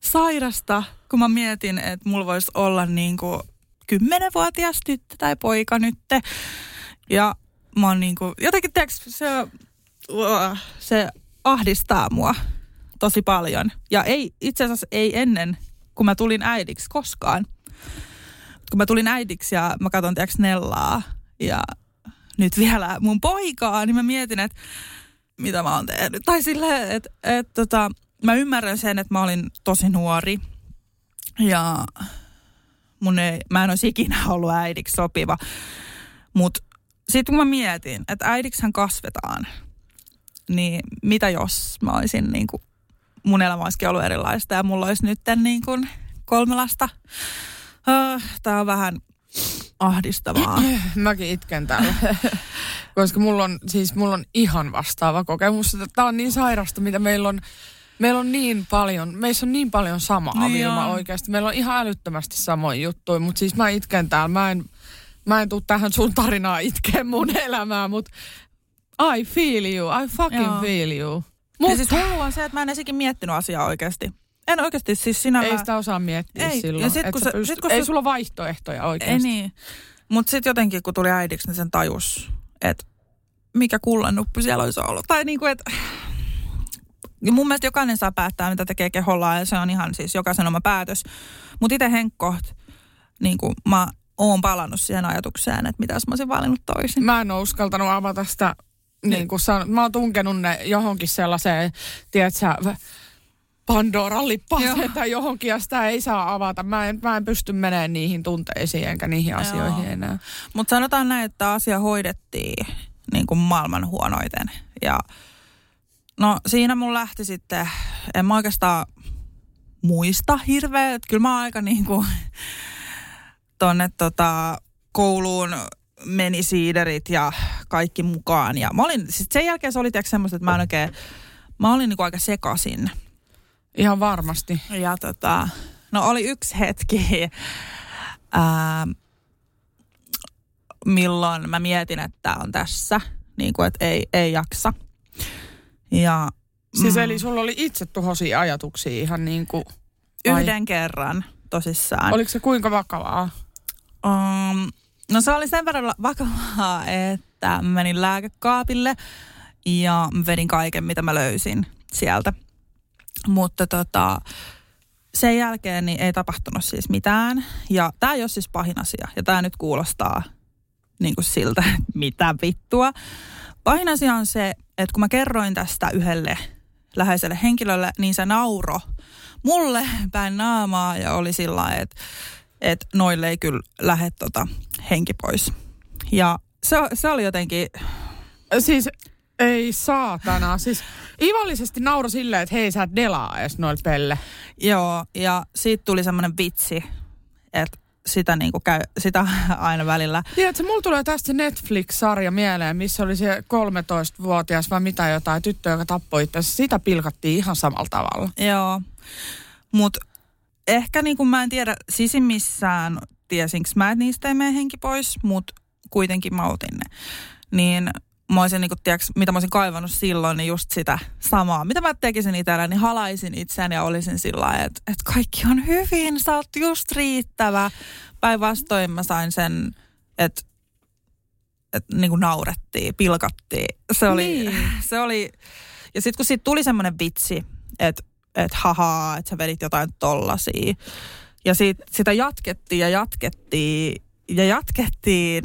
sairasta, kun mä mietin, että mulla voisi olla niin kuin kymmenenvuotias tyttö tai poika nytte. Ja mä oon niin kuin, jotenkin tiiäks, se, se ahdistaa mua tosi paljon. Ja ei, itse asiassa ei ennen, kun mä tulin äidiksi koskaan. kun mä tulin äidiksi ja mä katson tiiäks Nellaa ja nyt vielä mun poikaa, niin mä mietin, että mitä mä oon tehnyt. Tai silleen, että et, tota, mä ymmärrän sen, että mä olin tosi nuori ja mun ei, mä en olisi ikinä ollut äidiksi sopiva. Mutta sitten kun mä mietin, että äidiksihän kasvetaan, niin mitä jos mä olisin niin kuin, mun elämä olisikin ollut erilaista ja mulla olisi nyt niin kuin kolme lasta. Uh, Tämä on vähän ahdistavaa. Mäkin itken täällä. Koska mulla on, siis mulla on ihan vastaava kokemus. Tämä on niin sairasta, mitä meillä on. Meillä on niin paljon, meissä on niin paljon samaa Niin Vilma on. oikeasti. Meillä on ihan älyttömästi samoja juttuja, mutta siis mä itken täällä. Mä en, mä en tuu tähän sun tarinaa itkeen mun elämää, mutta I feel you, I fucking Joo. feel you. Ja Mutta siis hullua on se, että mä en esikin miettinyt asiaa oikeasti. En oikeasti siis sinä ei sitä osaa miettiä Ei, silloin. ja sit kun sä se- pyst- sit kun ei se- sulla vaihtoehtoja oikeasti. Ei niin. Mutta sitten jotenkin, kun tuli äidiksi, niin sen tajus, että mikä kullannuppi siellä olisi ollut. Tai niin kuin, että mun mielestä jokainen saa päättää, mitä tekee kehollaan, ja se on ihan siis jokaisen oma päätös. Mutta itse Henkko, niin kuin mä oon palannut siihen ajatukseen, että mitäs mä olisin valinnut toisin. Mä en ole uskaltanut avata sitä, niin kuin san, mä oon tunkenut ne johonkin sellaiseen, tiedätkö, Pandoran lippaaseen tai johonkin, ja sitä ei saa avata. Mä en, mä en pysty menemään niihin tunteisiin enkä niihin asioihin Joo. enää. Mutta sanotaan näin, että asia hoidettiin niin kuin maailman huonoiten. Ja no siinä mun lähti sitten, en mä oikeastaan muista hirveä, että kyllä mä aika niin kuin tonne tota, kouluun meni siiderit ja kaikki mukaan. Ja mä olin, siis sen jälkeen se oli semmoista, että mä en oikein, mä olin niin kuin aika sekasin. Ihan varmasti. Ja tota, no oli yksi hetki, ää, milloin mä mietin, että on tässä, niin kuin, että ei, ei jaksa. Ja Siis mm, eli sulla oli itse tuhoisia ajatuksia ihan niin kuin... vai- yhden kerran tosissaan. Oliko se kuinka vakavaa? Um, no se oli sen verran vakavaa, että menin lääkekaapille ja vedin kaiken, mitä mä löysin sieltä. Mutta tota, sen jälkeen niin ei tapahtunut siis mitään. Ja tämä ei ole siis pahin asia. Ja tämä nyt kuulostaa niin kuin siltä, mitä vittua. Pahin asia on se, että kun mä kerroin tästä yhdelle läheiselle henkilölle, niin se nauro mulle päin naamaa ja oli sillä että, että noille ei kyllä lähde tota henki pois. Ja se, se oli jotenkin, Siis ei saatana. Siis ivallisesti nauro silleen, että hei sä et delaa edes noille pelle. joo, ja siitä tuli semmoinen vitsi, että sitä, niinku käy, sitä aina välillä. Tiedätkö, mulla tulee tästä Netflix-sarja mieleen, missä oli se 13-vuotias vai mitä jotain tyttö, joka tappoi itse. Sitä pilkattiin ihan samalla tavalla. Joo, mutta ehkä niin kuin mä en tiedä sisimmissään, tiesinkö mä, että niistä ei mene henki pois, mutta kuitenkin mä otin ne. Niin mä olisin, niin kuin, tiedätkö, mitä mä olisin kaivannut silloin, niin just sitä samaa. Mitä mä tekisin itsellä, niin halaisin itseäni ja olisin sillä lailla, että, että kaikki on hyvin, sä oot just riittävä. Päinvastoin mä sain sen, että että niin kuin naurettiin, pilkattiin. Se oli, Niin. se oli ja sitten kun siitä tuli semmoinen vitsi, että et hahaa, että sä vedit jotain tollasia. Ja sit, sitä jatkettiin ja jatkettiin ja jatkettiin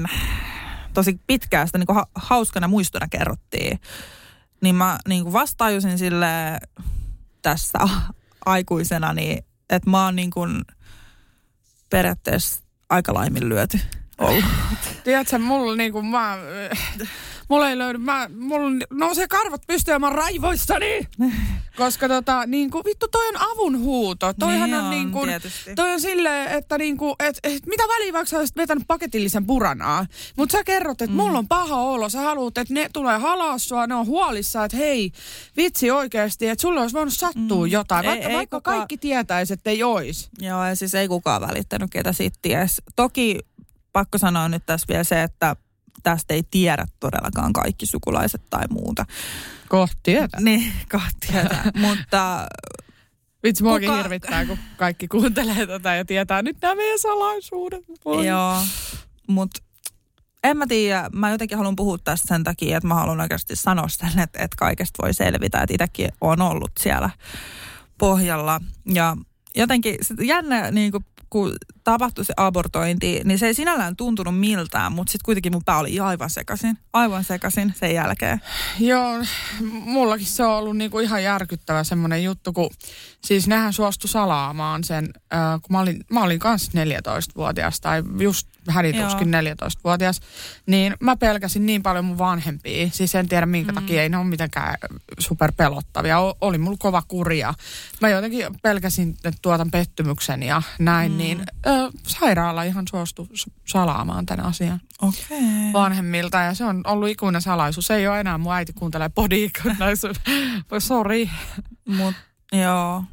tosi pitkään sitä niin ha, hauskana muistona kerrottiin. Niin mä niin kuin vastaajusin sille tässä aikuisena, niin, että mä oon niin kuin periaatteessa aika laiminlyöty ollut. Tiedätkö, mulla niinku mä... Mulla ei löydy, mä, mulla nousee karvat pystyyn ja mä raivoissani. Koska tota, niinku, vittu toi on avun huuto. Toihan Niin on, on, niinku, tietysti. toi on silleen, että niinku, et, et, mitä väliä vaikka sä olisit vetänyt paketillisen puranaa. Mutta sä kerrot, että mm. mulla on paha olo. Sä haluat, että ne tulee halaa sua, ne on huolissaan, että hei, vitsi oikeasti, että sulle olisi voinut sattua mm. jotain. Ei- Vaikka, ei vaikka kukaan- kaikki tietäisi, että ei ois. Joo, ja siis ei kukaan välittänyt, ketä siitä ties. Toki pakko sanoa nyt tässä vielä se, että tästä ei tiedä todellakaan kaikki sukulaiset tai muuta. Kohti tietää. Niin, kohti tietää. Mutta Vitsi, muakin Kuka- hirvittää, kun kaikki kuuntelee tätä ja tietää nyt nämä meidän salaisuudet. Voi. joo, mutta en mä tiedä, mä jotenkin haluan puhua tästä sen takia, että mä haluan oikeasti sanoa sen, että, että kaikesta voi selvitä, että itsekin on ollut siellä pohjalla. Ja jotenkin jännä, niin kun, kun tapahtui se abortointi, niin se ei sinällään tuntunut miltään, mutta sitten kuitenkin mun pää oli aivan sekaisin, aivan sekaisin sen jälkeen. Joo, mullakin se on ollut niinku ihan järkyttävä semmoinen juttu, kun siis nehän suostu salaamaan sen, äh, kun mä olin, mä olin kanssa 14-vuotias tai just hädituskin 14-vuotias, niin mä pelkäsin niin paljon mun vanhempia. Siis en tiedä minkä mm. takia, ei ne ole mitenkään super pelottavia. O- oli mulla kova kurja. Mä jotenkin pelkäsin, että tuotan pettymyksen ja näin, mm. niin ö, sairaala ihan suostui salaamaan tämän asian okay. vanhemmilta. Ja se on ollut ikuinen salaisuus. Ei ole enää mun äiti kuuntelee podia, kun Sori. Mut joo.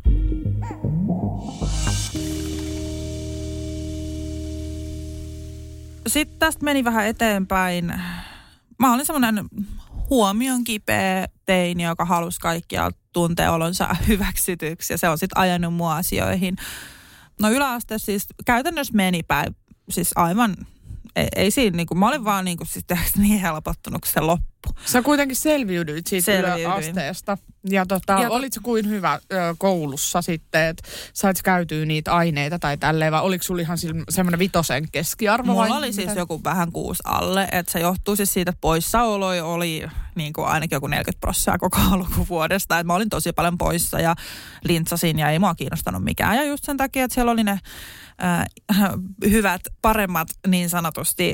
Sitten tästä meni vähän eteenpäin. Mä olin semmoinen huomion kipeä teini, joka halusi kaikkia tuntea olonsa hyväksytyksi ja se on sitten ajanut mua asioihin. No yläaste siis käytännössä meni päin, siis aivan, ei, ei siinä, niin kuin, mä olin vaan niin, kuin, siis niin helpottunut, kun se loppu loppu. Sä kuitenkin selviydyit siitä Selviydyin. asteesta. Ja, tota, ja olitko kuin hyvä ö, koulussa sitten, että sait käytyä niitä aineita tai tälleen, vai oliko sulla ihan semmoinen vitosen keskiarvo? Mulla vai oli siis joku vähän kuusi alle, että se johtuu siis siitä, että poissaoloi oli niin kuin ainakin joku 40 prosenttia koko lukuvuodesta. Että mä olin tosi paljon poissa ja lintsasin ja ei mua kiinnostanut mikään. Ja just sen takia, että siellä oli ne äh, hyvät, paremmat niin sanotusti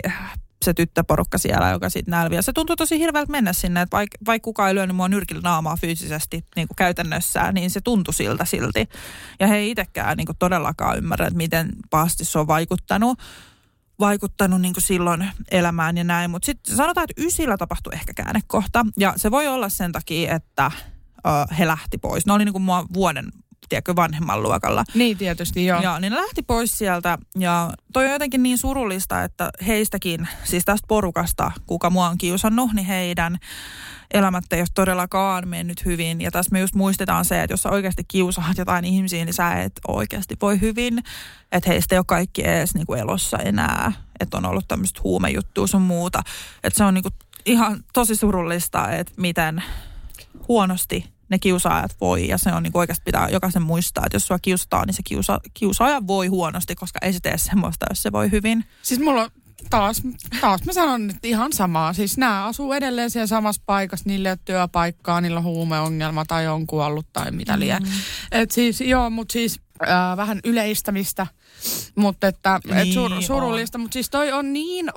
se tyttöporukka siellä, joka sitten nälviä. Se tuntui tosi hirveältä mennä sinne, että vaikka vaik kukaan ei lyönyt mua nyrkillä naamaa fyysisesti niin kuin käytännössä, niin se tuntui siltä silti. Ja he ei itsekään niin kuin todellakaan ymmärrä, että miten pahasti se on vaikuttanut vaikuttanut niin silloin elämään ja näin. Mutta sitten sanotaan, että ysillä tapahtui ehkä käännekohta. Ja se voi olla sen takia, että uh, he lähti pois. Ne oli niin kuin mua vuoden tiedätkö, vanhemman luokalla. Niin tietysti, joo. Ja niin ne lähti pois sieltä ja toi on jotenkin niin surullista, että heistäkin, siis tästä porukasta, kuka mua on kiusannut, niin heidän elämät ei ole todellakaan mennyt hyvin. Ja tässä me just muistetaan se, että jos sä oikeasti kiusaat jotain ihmisiä, niin sä et oikeasti voi hyvin. Että heistä ei ole kaikki edes niin kuin elossa enää. Että on ollut tämmöistä huumejuttua sun muuta. Että se on niin kuin ihan tosi surullista, että miten huonosti ne kiusaajat voi ja se on niin oikeasti pitää jokaisen muistaa, että jos sua kiusataan, niin se kiusa, kiusaaja voi huonosti, koska ei se tee semmoista, jos se voi hyvin. Siis mulla taas, taas mä sanon, että ihan samaa. Siis nämä asuu edelleen siellä samassa paikassa, niille ei ole työpaikkaa, niillä on huumeongelma tai on kuollut tai mitä mm. liian. Et siis joo, mutta siis äh, vähän yleistämistä, mutta että niin, et sur, surullista, mutta siis toi on niin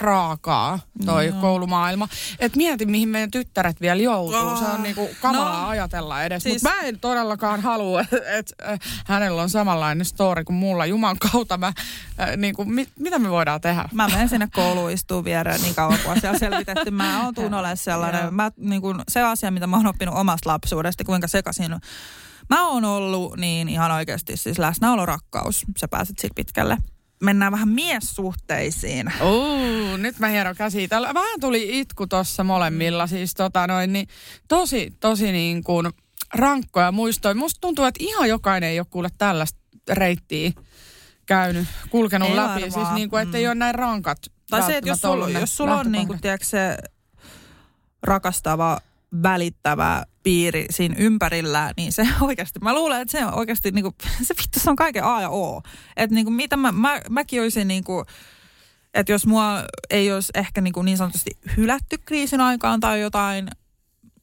raakaa toi no. koulumaailma. Et mieti, mihin meidän tyttäret vielä joutuu. Oh. Se on niinku kamalaa no. ajatella edes. Siis... Mutta mä en todellakaan halua, että et, äh, hänellä on samanlainen story kuin mulla. Juman kautta mä, äh, niinku, mit, mitä me voidaan tehdä? Mä menen sinne kouluun istuu viereen niin kauan kuin asia on selvitetty. Mä oon tuun ole sellainen. Mä, niinku, se asia, mitä mä oon oppinut omasta lapsuudesta, kuinka sekaisin mä oon ollut, niin ihan oikeasti siis läsnäolorakkaus. Sä pääset siitä pitkälle mennään vähän miessuhteisiin. Oo, nyt mä hieron käsi. Täällä vähän tuli itku tuossa molemmilla. Siis tota noin, niin tosi, tosi niin kuin rankkoja muistoja. Musta tuntuu, että ihan jokainen ei ole kuule tällaista reittiä käynyt, kulkenut ei läpi. Varmaan. Siis niin kuin, että mm. ei ole näin rankat. Tai se, että jos sulla, jos sulla on niin kuin, tiedätkö, se rakastava välittävä piiri siinä ympärillä, niin se oikeasti, mä luulen, että se on oikeasti, niin kuin, se vittu, se on kaiken A ja O. Että niin kuin, mitä mä, mä, mäkin olisin niin kuin, että jos mua ei olisi ehkä niin, kuin niin sanotusti hylätty kriisin aikaan tai jotain,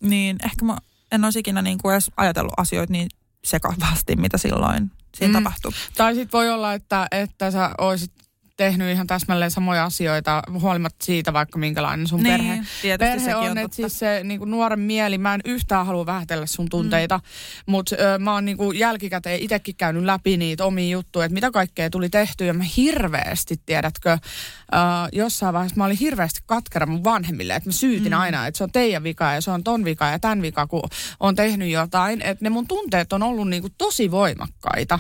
niin ehkä mä en olisi ikinä niin kuin edes ajatellut asioita niin sekavasti, mitä silloin siinä mm. tapahtui. Tai sitten voi olla, että, että sä olisit tehnyt ihan täsmälleen samoja asioita, huolimatta siitä vaikka minkälainen sun niin, perhe, perhe on. on että siis se niin kuin nuoren mieli, mä en yhtään halua vähätellä sun tunteita, mm. mutta mä oon niin kuin jälkikäteen itsekin käynyt läpi niitä omia juttuja, että mitä kaikkea tuli tehtyä. Ja mä hirveästi, tiedätkö, äh, jossain vaiheessa mä olin hirveästi katkera mun vanhemmille, että mä syytin mm. aina, että se on teidän vika ja se on ton vika ja tämän vika, kun on tehnyt jotain. Että ne mun tunteet on ollut niin kuin tosi voimakkaita.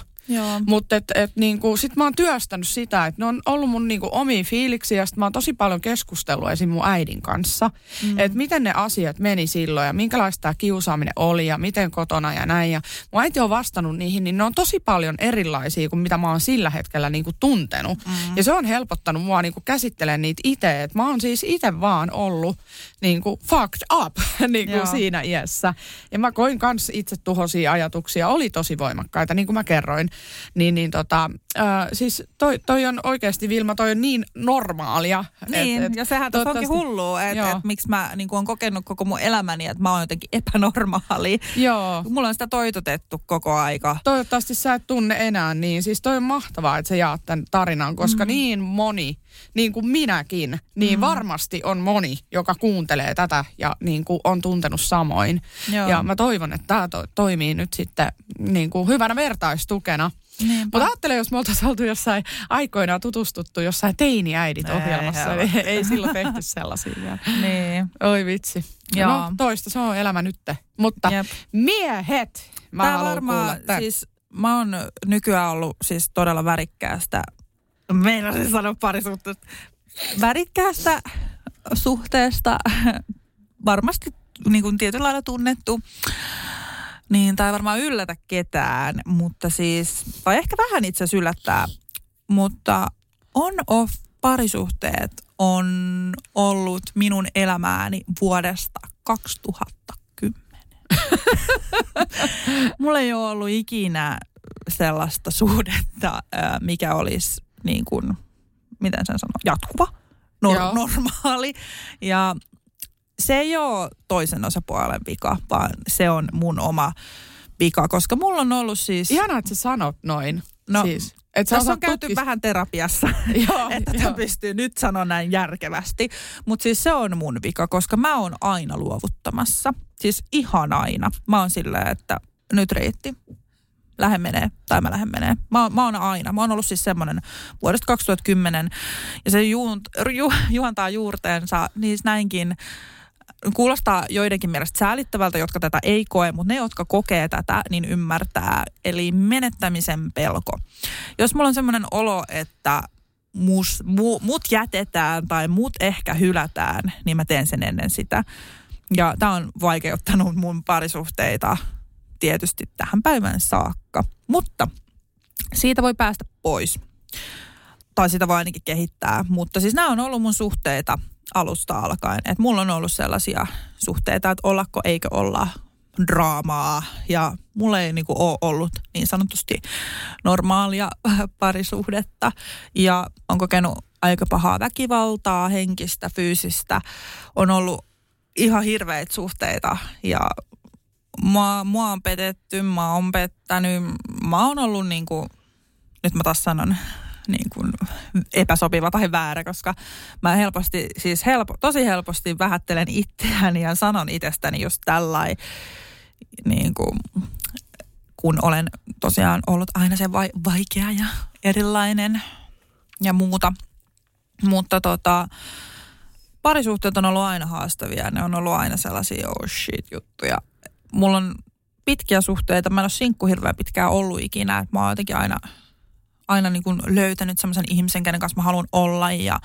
Mutta et, et niinku, sit mä oon työstänyt sitä, että ne on ollut mun niinku omia fiiliksiä ja sit mä oon tosi paljon keskustellut esim. mun äidin kanssa. Mm. Että miten ne asiat meni silloin ja minkälaista tämä kiusaaminen oli ja miten kotona ja näin. Ja mun äiti on vastannut niihin, niin ne on tosi paljon erilaisia kuin mitä mä oon sillä hetkellä niinku tuntenut. Mm. Ja se on helpottanut mua niinku käsittelen niitä itse. Että mä oon siis itse vaan ollut niinku fucked up niinku siinä iässä. Ja mä koin kans itse tuhosia ajatuksia, oli tosi voimakkaita, niin kuin mä kerroin. Niin, niin tota, ö, siis toi, toi on oikeasti Vilma, toi on niin normaalia. Niin, et, et, ja sehän tässä onkin hullua, että et, miksi mä niin on kokenut koko mun elämäni, että mä oon jotenkin epänormaali. Joo. Mulla on sitä toitotettu koko aika. Toivottavasti sä et tunne enää niin. Siis toi on mahtavaa, että sä jaat tämän tarinan, koska mm. niin moni, niin kuin minäkin, niin mm. varmasti on moni, joka kuuntelee tätä ja niin kuin on tuntenut samoin. Joo. Ja mä toivon, että tämä to- toimii nyt sitten niin kuin hyvänä vertaistukena. Mutta ajattele, jos me oltaisiin oltu jossain aikoinaan tutustuttu jossain teiniäidit ohjelmassa. Ei, ei, ei silloin tehty sellaisia vielä. Niin. Oi vitsi. Joo. No toista, se on elämä nytte. Mutta Jep. miehet, mä Tää varmaan, siis mä oon nykyään ollut siis todella värikkäästä, meinasin sanoa parisuhteesta, värikkäästä suhteesta, varmasti niin kuin tietyllä lailla tunnettu. Niin, tai varmaan yllätä ketään, mutta siis, tai ehkä vähän itse asiassa yllättää, mutta on-off parisuhteet on ollut minun elämääni vuodesta 2010. Mulla ei ole ollut ikinä sellaista suhdetta, mikä olisi niin kuin, miten sen sanoo, jatkuva, nor- normaali. Ja se ei ole toisen osapuolen vika, vaan se on mun oma vika, koska mulla on ollut siis... Ihanaa, että sä sanot noin. No, siis. Et tässä on käyty tutkis... vähän terapiassa, joo, että joo. pystyy nyt sanoa näin järkevästi. Mutta siis se on mun vika, koska mä oon aina luovuttamassa. Siis ihan aina. Mä oon silleen, että nyt riitti. Lähde menee, tai mä lähden menee. Mä, mä oon aina. Mä oon ollut siis semmoinen vuodesta 2010, ja se juunt, ju, juontaa juurteensa niin näinkin kuulostaa joidenkin mielestä säälittävältä, jotka tätä ei koe, mutta ne, jotka kokee tätä, niin ymmärtää. Eli menettämisen pelko. Jos mulla on semmoinen olo, että mus, mu, mut jätetään tai mut ehkä hylätään, niin mä teen sen ennen sitä. Ja tämä on vaikeuttanut mun parisuhteita tietysti tähän päivään saakka. Mutta siitä voi päästä pois. Tai sitä voi ainakin kehittää. Mutta siis nämä on ollut mun suhteita alusta alkaen. Et mulla on ollut sellaisia suhteita, että ollako eikö olla draamaa ja mulla ei niinku ole ollut niin sanotusti normaalia parisuhdetta ja on kokenut aika pahaa väkivaltaa, henkistä, fyysistä. On ollut ihan hirveitä suhteita ja mua, mua on petetty, mä oon pettänyt, mä oon ollut niinku, nyt mä taas sanon niin kuin epäsopiva tai väärä, koska mä helposti, siis helpo, tosi helposti vähättelen itseäni ja sanon itsestäni just tällainen, niin kuin, kun olen tosiaan ollut aina se vai, vaikea ja erilainen ja muuta. Mutta tota, parisuhteet on ollut aina haastavia. Ne on ollut aina sellaisia oh shit juttuja. Mulla on pitkiä suhteita. Mä en ole sinkku hirveän pitkään ollut ikinä. Että mä oon jotenkin aina aina niin kuin löytänyt semmoisen ihmisen, kenen kanssa mä haluan olla ja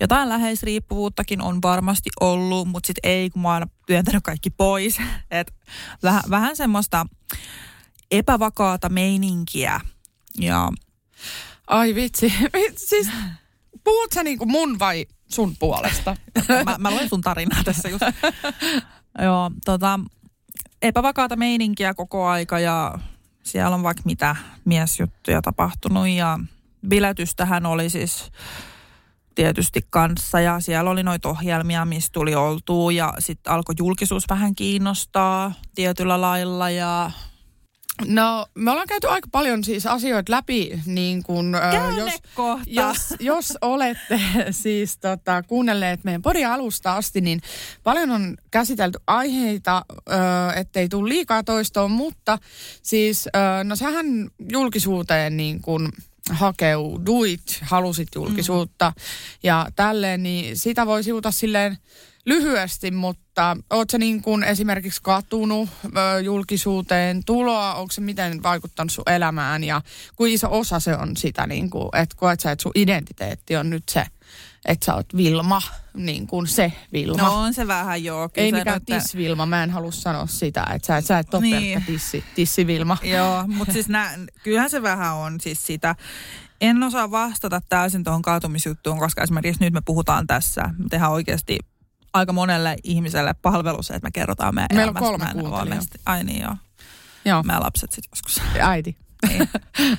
jotain läheisriippuvuuttakin on varmasti ollut, mutta sitten ei, kun mä oon aina työntänyt kaikki pois. Et vähän, vähän semmoista epävakaata meininkiä ja... Ai vitsi, siis puhut sä niin kuin mun vai sun puolesta? mä, mä luen sun tarinaa tässä just. Joo, tota, epävakaata meininkiä koko aika ja siellä on vaikka mitä miesjuttuja tapahtunut ja biletystähän oli siis tietysti kanssa ja siellä oli noita ohjelmia, mistä tuli oltua ja sitten alkoi julkisuus vähän kiinnostaa tietyllä lailla ja No, me ollaan käyty aika paljon siis asioita läpi, niin kun, jos, jos, jos olette siis tota, kuunnelleet meidän podin alusta asti, niin paljon on käsitelty aiheita, ö, ettei tule liikaa toistoon, mutta siis, ö, no sähän julkisuuteen niin kun hakeuduit, halusit julkisuutta mm. ja tälleen, niin sitä voi sivuta silleen lyhyesti, mutta oot se niin kuin esimerkiksi katunut ö, julkisuuteen tuloa, onko se miten vaikuttanut sun elämään ja kuinka iso osa se on sitä, niin kuin, että koet sä, että sun identiteetti on nyt se, että sä oot Vilma, niin kuin se Vilma. No on se vähän joo. Ei mikään että... tiss-Vilma, mä en halua sanoa sitä, että sä, sä et ole niin. tissi, tissi-Vilma. joo, mutta siis nä, kyllähän se vähän on siis sitä. En osaa vastata täysin tuohon kaatumisjuttuun, koska esimerkiksi nyt me puhutaan tässä, me tehdään oikeasti aika monelle ihmiselle palvelus, että me kerrotaan meidän Meillä on kolme kuuntelijaa. Ai niin joo. joo. Meidän lapset sitten joskus. Äiti. Niin.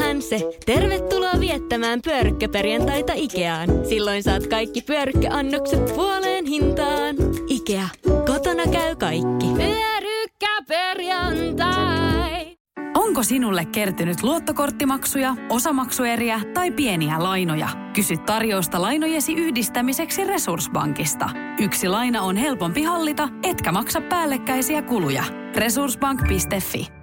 se! Tervetuloa viettämään pyörykkäperjantaita Ikeaan. Silloin saat kaikki pyörykkäannokset puoleen hintaan. Ikea. Kotona käy kaikki. Pyörykkäperjantai! Onko sinulle kertynyt luottokorttimaksuja, osamaksueriä tai pieniä lainoja? Kysy tarjousta lainojesi yhdistämiseksi Resurssbankista. Yksi laina on helpompi hallita, etkä maksa päällekkäisiä kuluja. Resurssbank.fi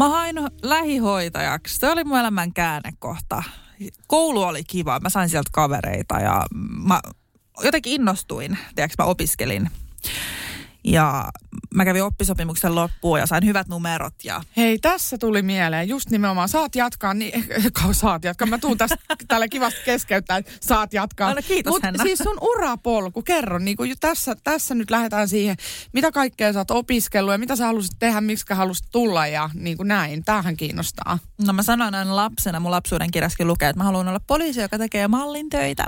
Mä hain lähihoitajaksi. Se oli mun elämän käännekohta. Koulu oli kiva. Mä sain sieltä kavereita ja mä jotenkin innostuin. Tiedätkö, mä opiskelin. Ja mä kävin oppisopimuksen loppuun ja sain hyvät numerot. Ja... Hei, tässä tuli mieleen just nimenomaan, saat jatkaa, niin, saat jatkaa, mä tuun tästä tällä kivasti keskeyttää, saat jatkaa. Aina kiitos Mut Henna. siis sun urapolku, kerro, niin kuin tässä, tässä nyt lähdetään siihen, mitä kaikkea sä oot opiskellut ja mitä sä halusit tehdä, miksi halusit tulla ja niin kuin näin, tämähän kiinnostaa. No mä sanoin aina lapsena, mun lapsuuden kirjaskin lukee, että mä haluan olla poliisi, joka tekee mallin töitä.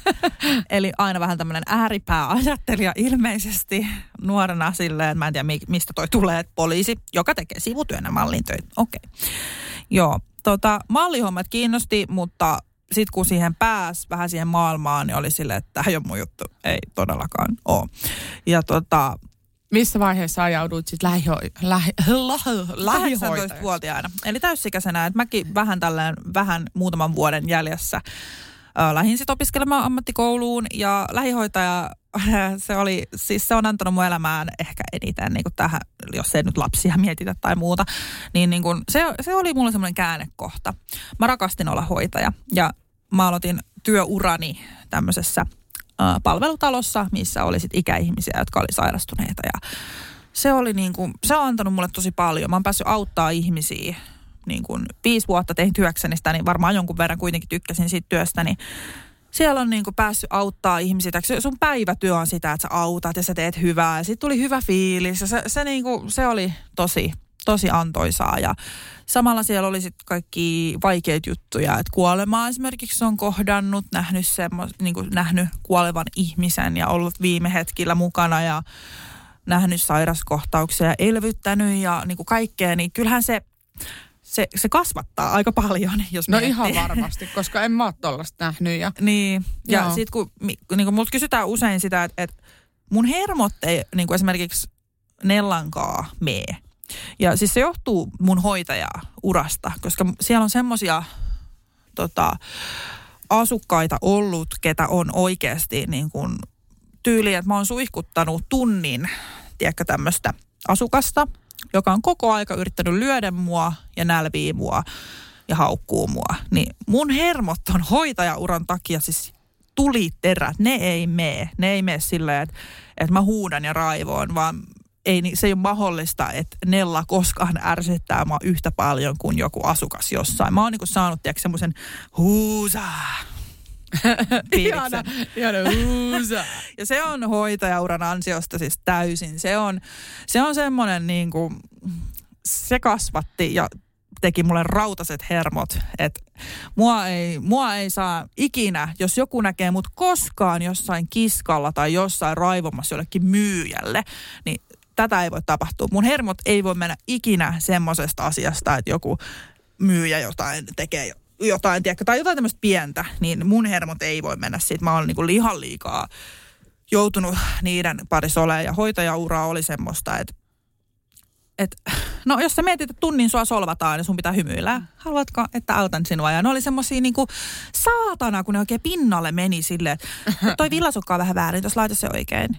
Eli aina vähän tämmöinen ääripääajattelija ilmeisesti nuorena silleen, että mä en tiedä mi- mistä toi tulee, että poliisi, joka tekee sivutyönä mallin töitä. Okei. Okay. Joo, tota, mallihommat kiinnosti, mutta sitten kun siihen pääsi vähän siihen maailmaan, niin oli silleen, että tämä ei ole mun juttu. Ei todellakaan ole. Ja tota, Missä vaiheessa ajauduit sitten lähiho- lähi- lähi- lähihoitajaksi? 18-vuotiaana. Eli täysikäisenä, että mäkin vähän tälleen, vähän muutaman vuoden jäljessä ö, lähdin sitten opiskelemaan ammattikouluun ja lähihoitaja, se oli, siis se on antanut mun elämään ehkä eniten niin kuin tähän, jos ei nyt lapsia mietitä tai muuta, niin, niin kuin, se, se oli mulle semmoinen käännekohta. Mä rakastin olla hoitaja ja mä aloitin työurani tämmöisessä ö, palvelutalossa, missä oli sit ikäihmisiä, jotka oli sairastuneita ja se oli niin kuin, se on antanut mulle tosi paljon. Mä oon päässyt auttaa ihmisiä niin kuin viisi vuotta tein työkseni sitä, niin varmaan jonkun verran kuitenkin tykkäsin siitä työstä, niin siellä on niin kuin päässyt auttaa ihmisiä. Sun päivätyö on sitä, että sä autat ja sä teet hyvää. Ja sitten tuli hyvä fiilis ja se, se, niin kuin, se oli tosi, tosi antoisaa. Ja samalla siellä oli sitten kaikki vaikeita juttuja, että kuolemaa esimerkiksi on kohdannut, nähnyt, semmo, niin kuin nähnyt kuolevan ihmisen ja ollut viime hetkillä mukana ja nähnyt sairaskohtauksia ja elvyttänyt ja niin kuin kaikkea, niin kyllähän se, se, se kasvattaa aika paljon, jos No miettii. ihan varmasti, koska en mä oo tollasta nähnyt. Ja... Niin, ja sitten kun, mi- kun niin kuin multa kysytään usein sitä, että, että mun hermot ei niin kuin esimerkiksi Nellankaa mee. Ja siis se johtuu mun hoitaja-urasta, koska siellä on semmoisia tota, asukkaita ollut, ketä on oikeasti niin kuin tyyli, että mä oon suihkuttanut tunnin, tiedätkö, tämmöistä asukasta, joka on koko aika yrittänyt lyödä mua ja nälviä mua ja haukkuu mua. Niin mun hermot on hoitajauran takia siis tuliterät, ne ei mene. Ne ei mene silleen, että, että mä huudan ja raivoon, vaan ei, se ei ole mahdollista, että Nella koskaan ärsyttää mua yhtä paljon kuin joku asukas jossain. Mä oon niin saanut, semmoisen huusaa Ihana, ihana uusa. ja se on hoitajauran ansiosta siis täysin. Se on, se on semmoinen niin kuin, se kasvatti ja teki mulle rautaset hermot, että mua ei, mua ei saa ikinä, jos joku näkee mut koskaan jossain kiskalla tai jossain raivomassa jollekin myyjälle, niin tätä ei voi tapahtua. Mun hermot ei voi mennä ikinä semmoisesta asiasta, että joku myyjä jotain tekee jotain, tiedätkö, tai jotain tämmöistä pientä, niin mun hermot ei voi mennä siitä. Mä olen niin lihan liikaa joutunut niiden parissa olemaan ja hoitajaura oli semmoista, että et, no jos sä mietit, että tunnin sua solvataan, niin sun pitää hymyillä. Haluatko, että autan sinua? Ja ne oli semmosia niinku saatana, kun ne oikein pinnalle meni silleen, että toi villasukka on vähän väärin, jos laita se oikein.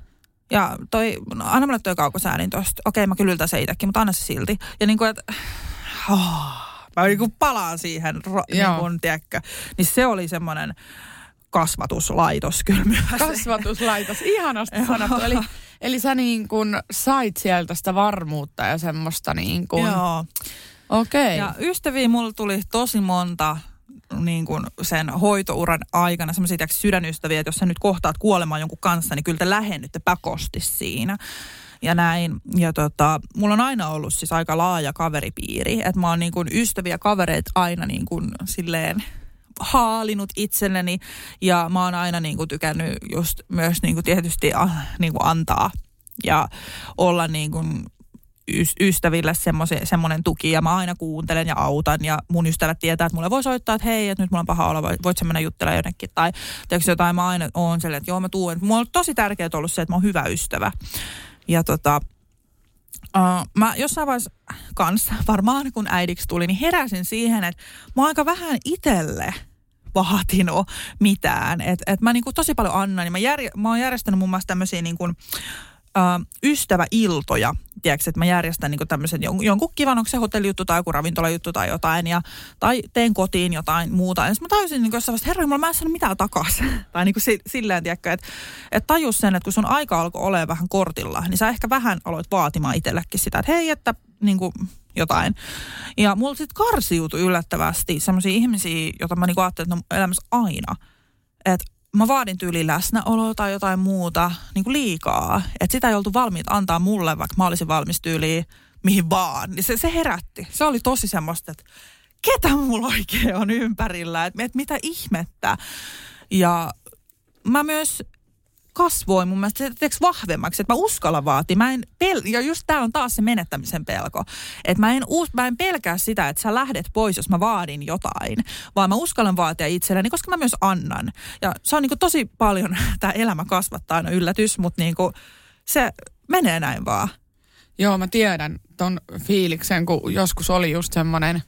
Ja toi, no, anna mulle toi kaukosäänin tosta. Okei, mä kyllä se itsekin, mutta anna se silti. Ja niinku, että oh, mä niin palaan siihen, niin kuin, tiedätkö, niin se oli semmoinen kasvatuslaitos kyllä myös. Kasvatuslaitos, ihanasti sanottu. Eli, eli sä niin kuin sait sieltä sitä varmuutta ja semmoista niin kuin, Joo. okei. Ja ystäviä mulla tuli tosi monta niin kuin sen hoitouran aikana semmoisia sydänystäviä, että jos sä nyt kohtaat kuolemaan jonkun kanssa, niin kyllä te lähennytte pakosti siinä. Ja näin. Ja tota, mulla on aina ollut siis aika laaja kaveripiiri. Että mä oon niin kuin ystäviä kavereita aina niin kuin silleen haalinut itselleni. Ja mä oon aina niin kuin tykännyt just myös niin kuin tietysti ah, niin kuin antaa ja olla niin kuin ys- ystäville semmoinen tuki ja mä aina kuuntelen ja autan ja mun ystävät tietää, että mulle voi soittaa, että hei, että nyt mulla on paha olla, voi- voit sä mennä juttelemaan jonnekin tai jotain, mä aina oon sellainen, että joo mä tuun. Mulla on tosi tärkeää ollut se, että mä oon hyvä ystävä ja tota, Uh, mä jossain vaiheessa kanssa, varmaan kun äidiksi tuli, niin heräsin siihen, että mä oon aika vähän itselle vaatinut mitään. Että et mä niinku tosi paljon annan. Niin mä, jär, mä oon järjestänyt muun muassa tämmöisiä niinku, uh, ystäväiltoja. Tiedätkö, että mä järjestän niinku tämmöisen jonkun, kivan, onko se hotellijuttu tai joku ravintolajuttu tai jotain. Ja, tai teen kotiin jotain muuta. Ja mä tajusin niinku jossain vaiheessa, herra, mä en saanut mitään takaisin. tai niinku si, silleen, tiedätkö, että et tajus sen, että kun sun aika alkoi olemaan vähän kortilla, niin sä ehkä vähän aloit vaatimaan itsellekin sitä, että hei, että niinku, jotain. Ja mulla sitten karsiutui yllättävästi sellaisia ihmisiä, joita mä niinku ajattelin, että ne on elämässä aina. Että mä vaadin tyyli läsnäoloa tai jotain muuta niin kuin liikaa. Että sitä ei oltu valmiit antaa mulle, vaikka mä olisin valmis tyyliin mihin vaan. Niin se, se herätti. Se oli tosi semmoista, että ketä mulla oikein on ympärillä, että et mitä ihmettä. Ja mä myös kasvoin mun mielestä teeksi vahvemmaksi, että mä uskallan vaatia. Mä en pel- ja just tää on taas se menettämisen pelko. Että mä en, mä en pelkää sitä, että sä lähdet pois, jos mä vaadin jotain, vaan mä uskallan vaatia itselleni, koska mä myös annan. Ja se on niinku tosi paljon, tämä elämä kasvattaa aina yllätys, mutta niinku se menee näin vaan. Joo, mä tiedän ton fiiliksen, kun joskus oli just semmoinen,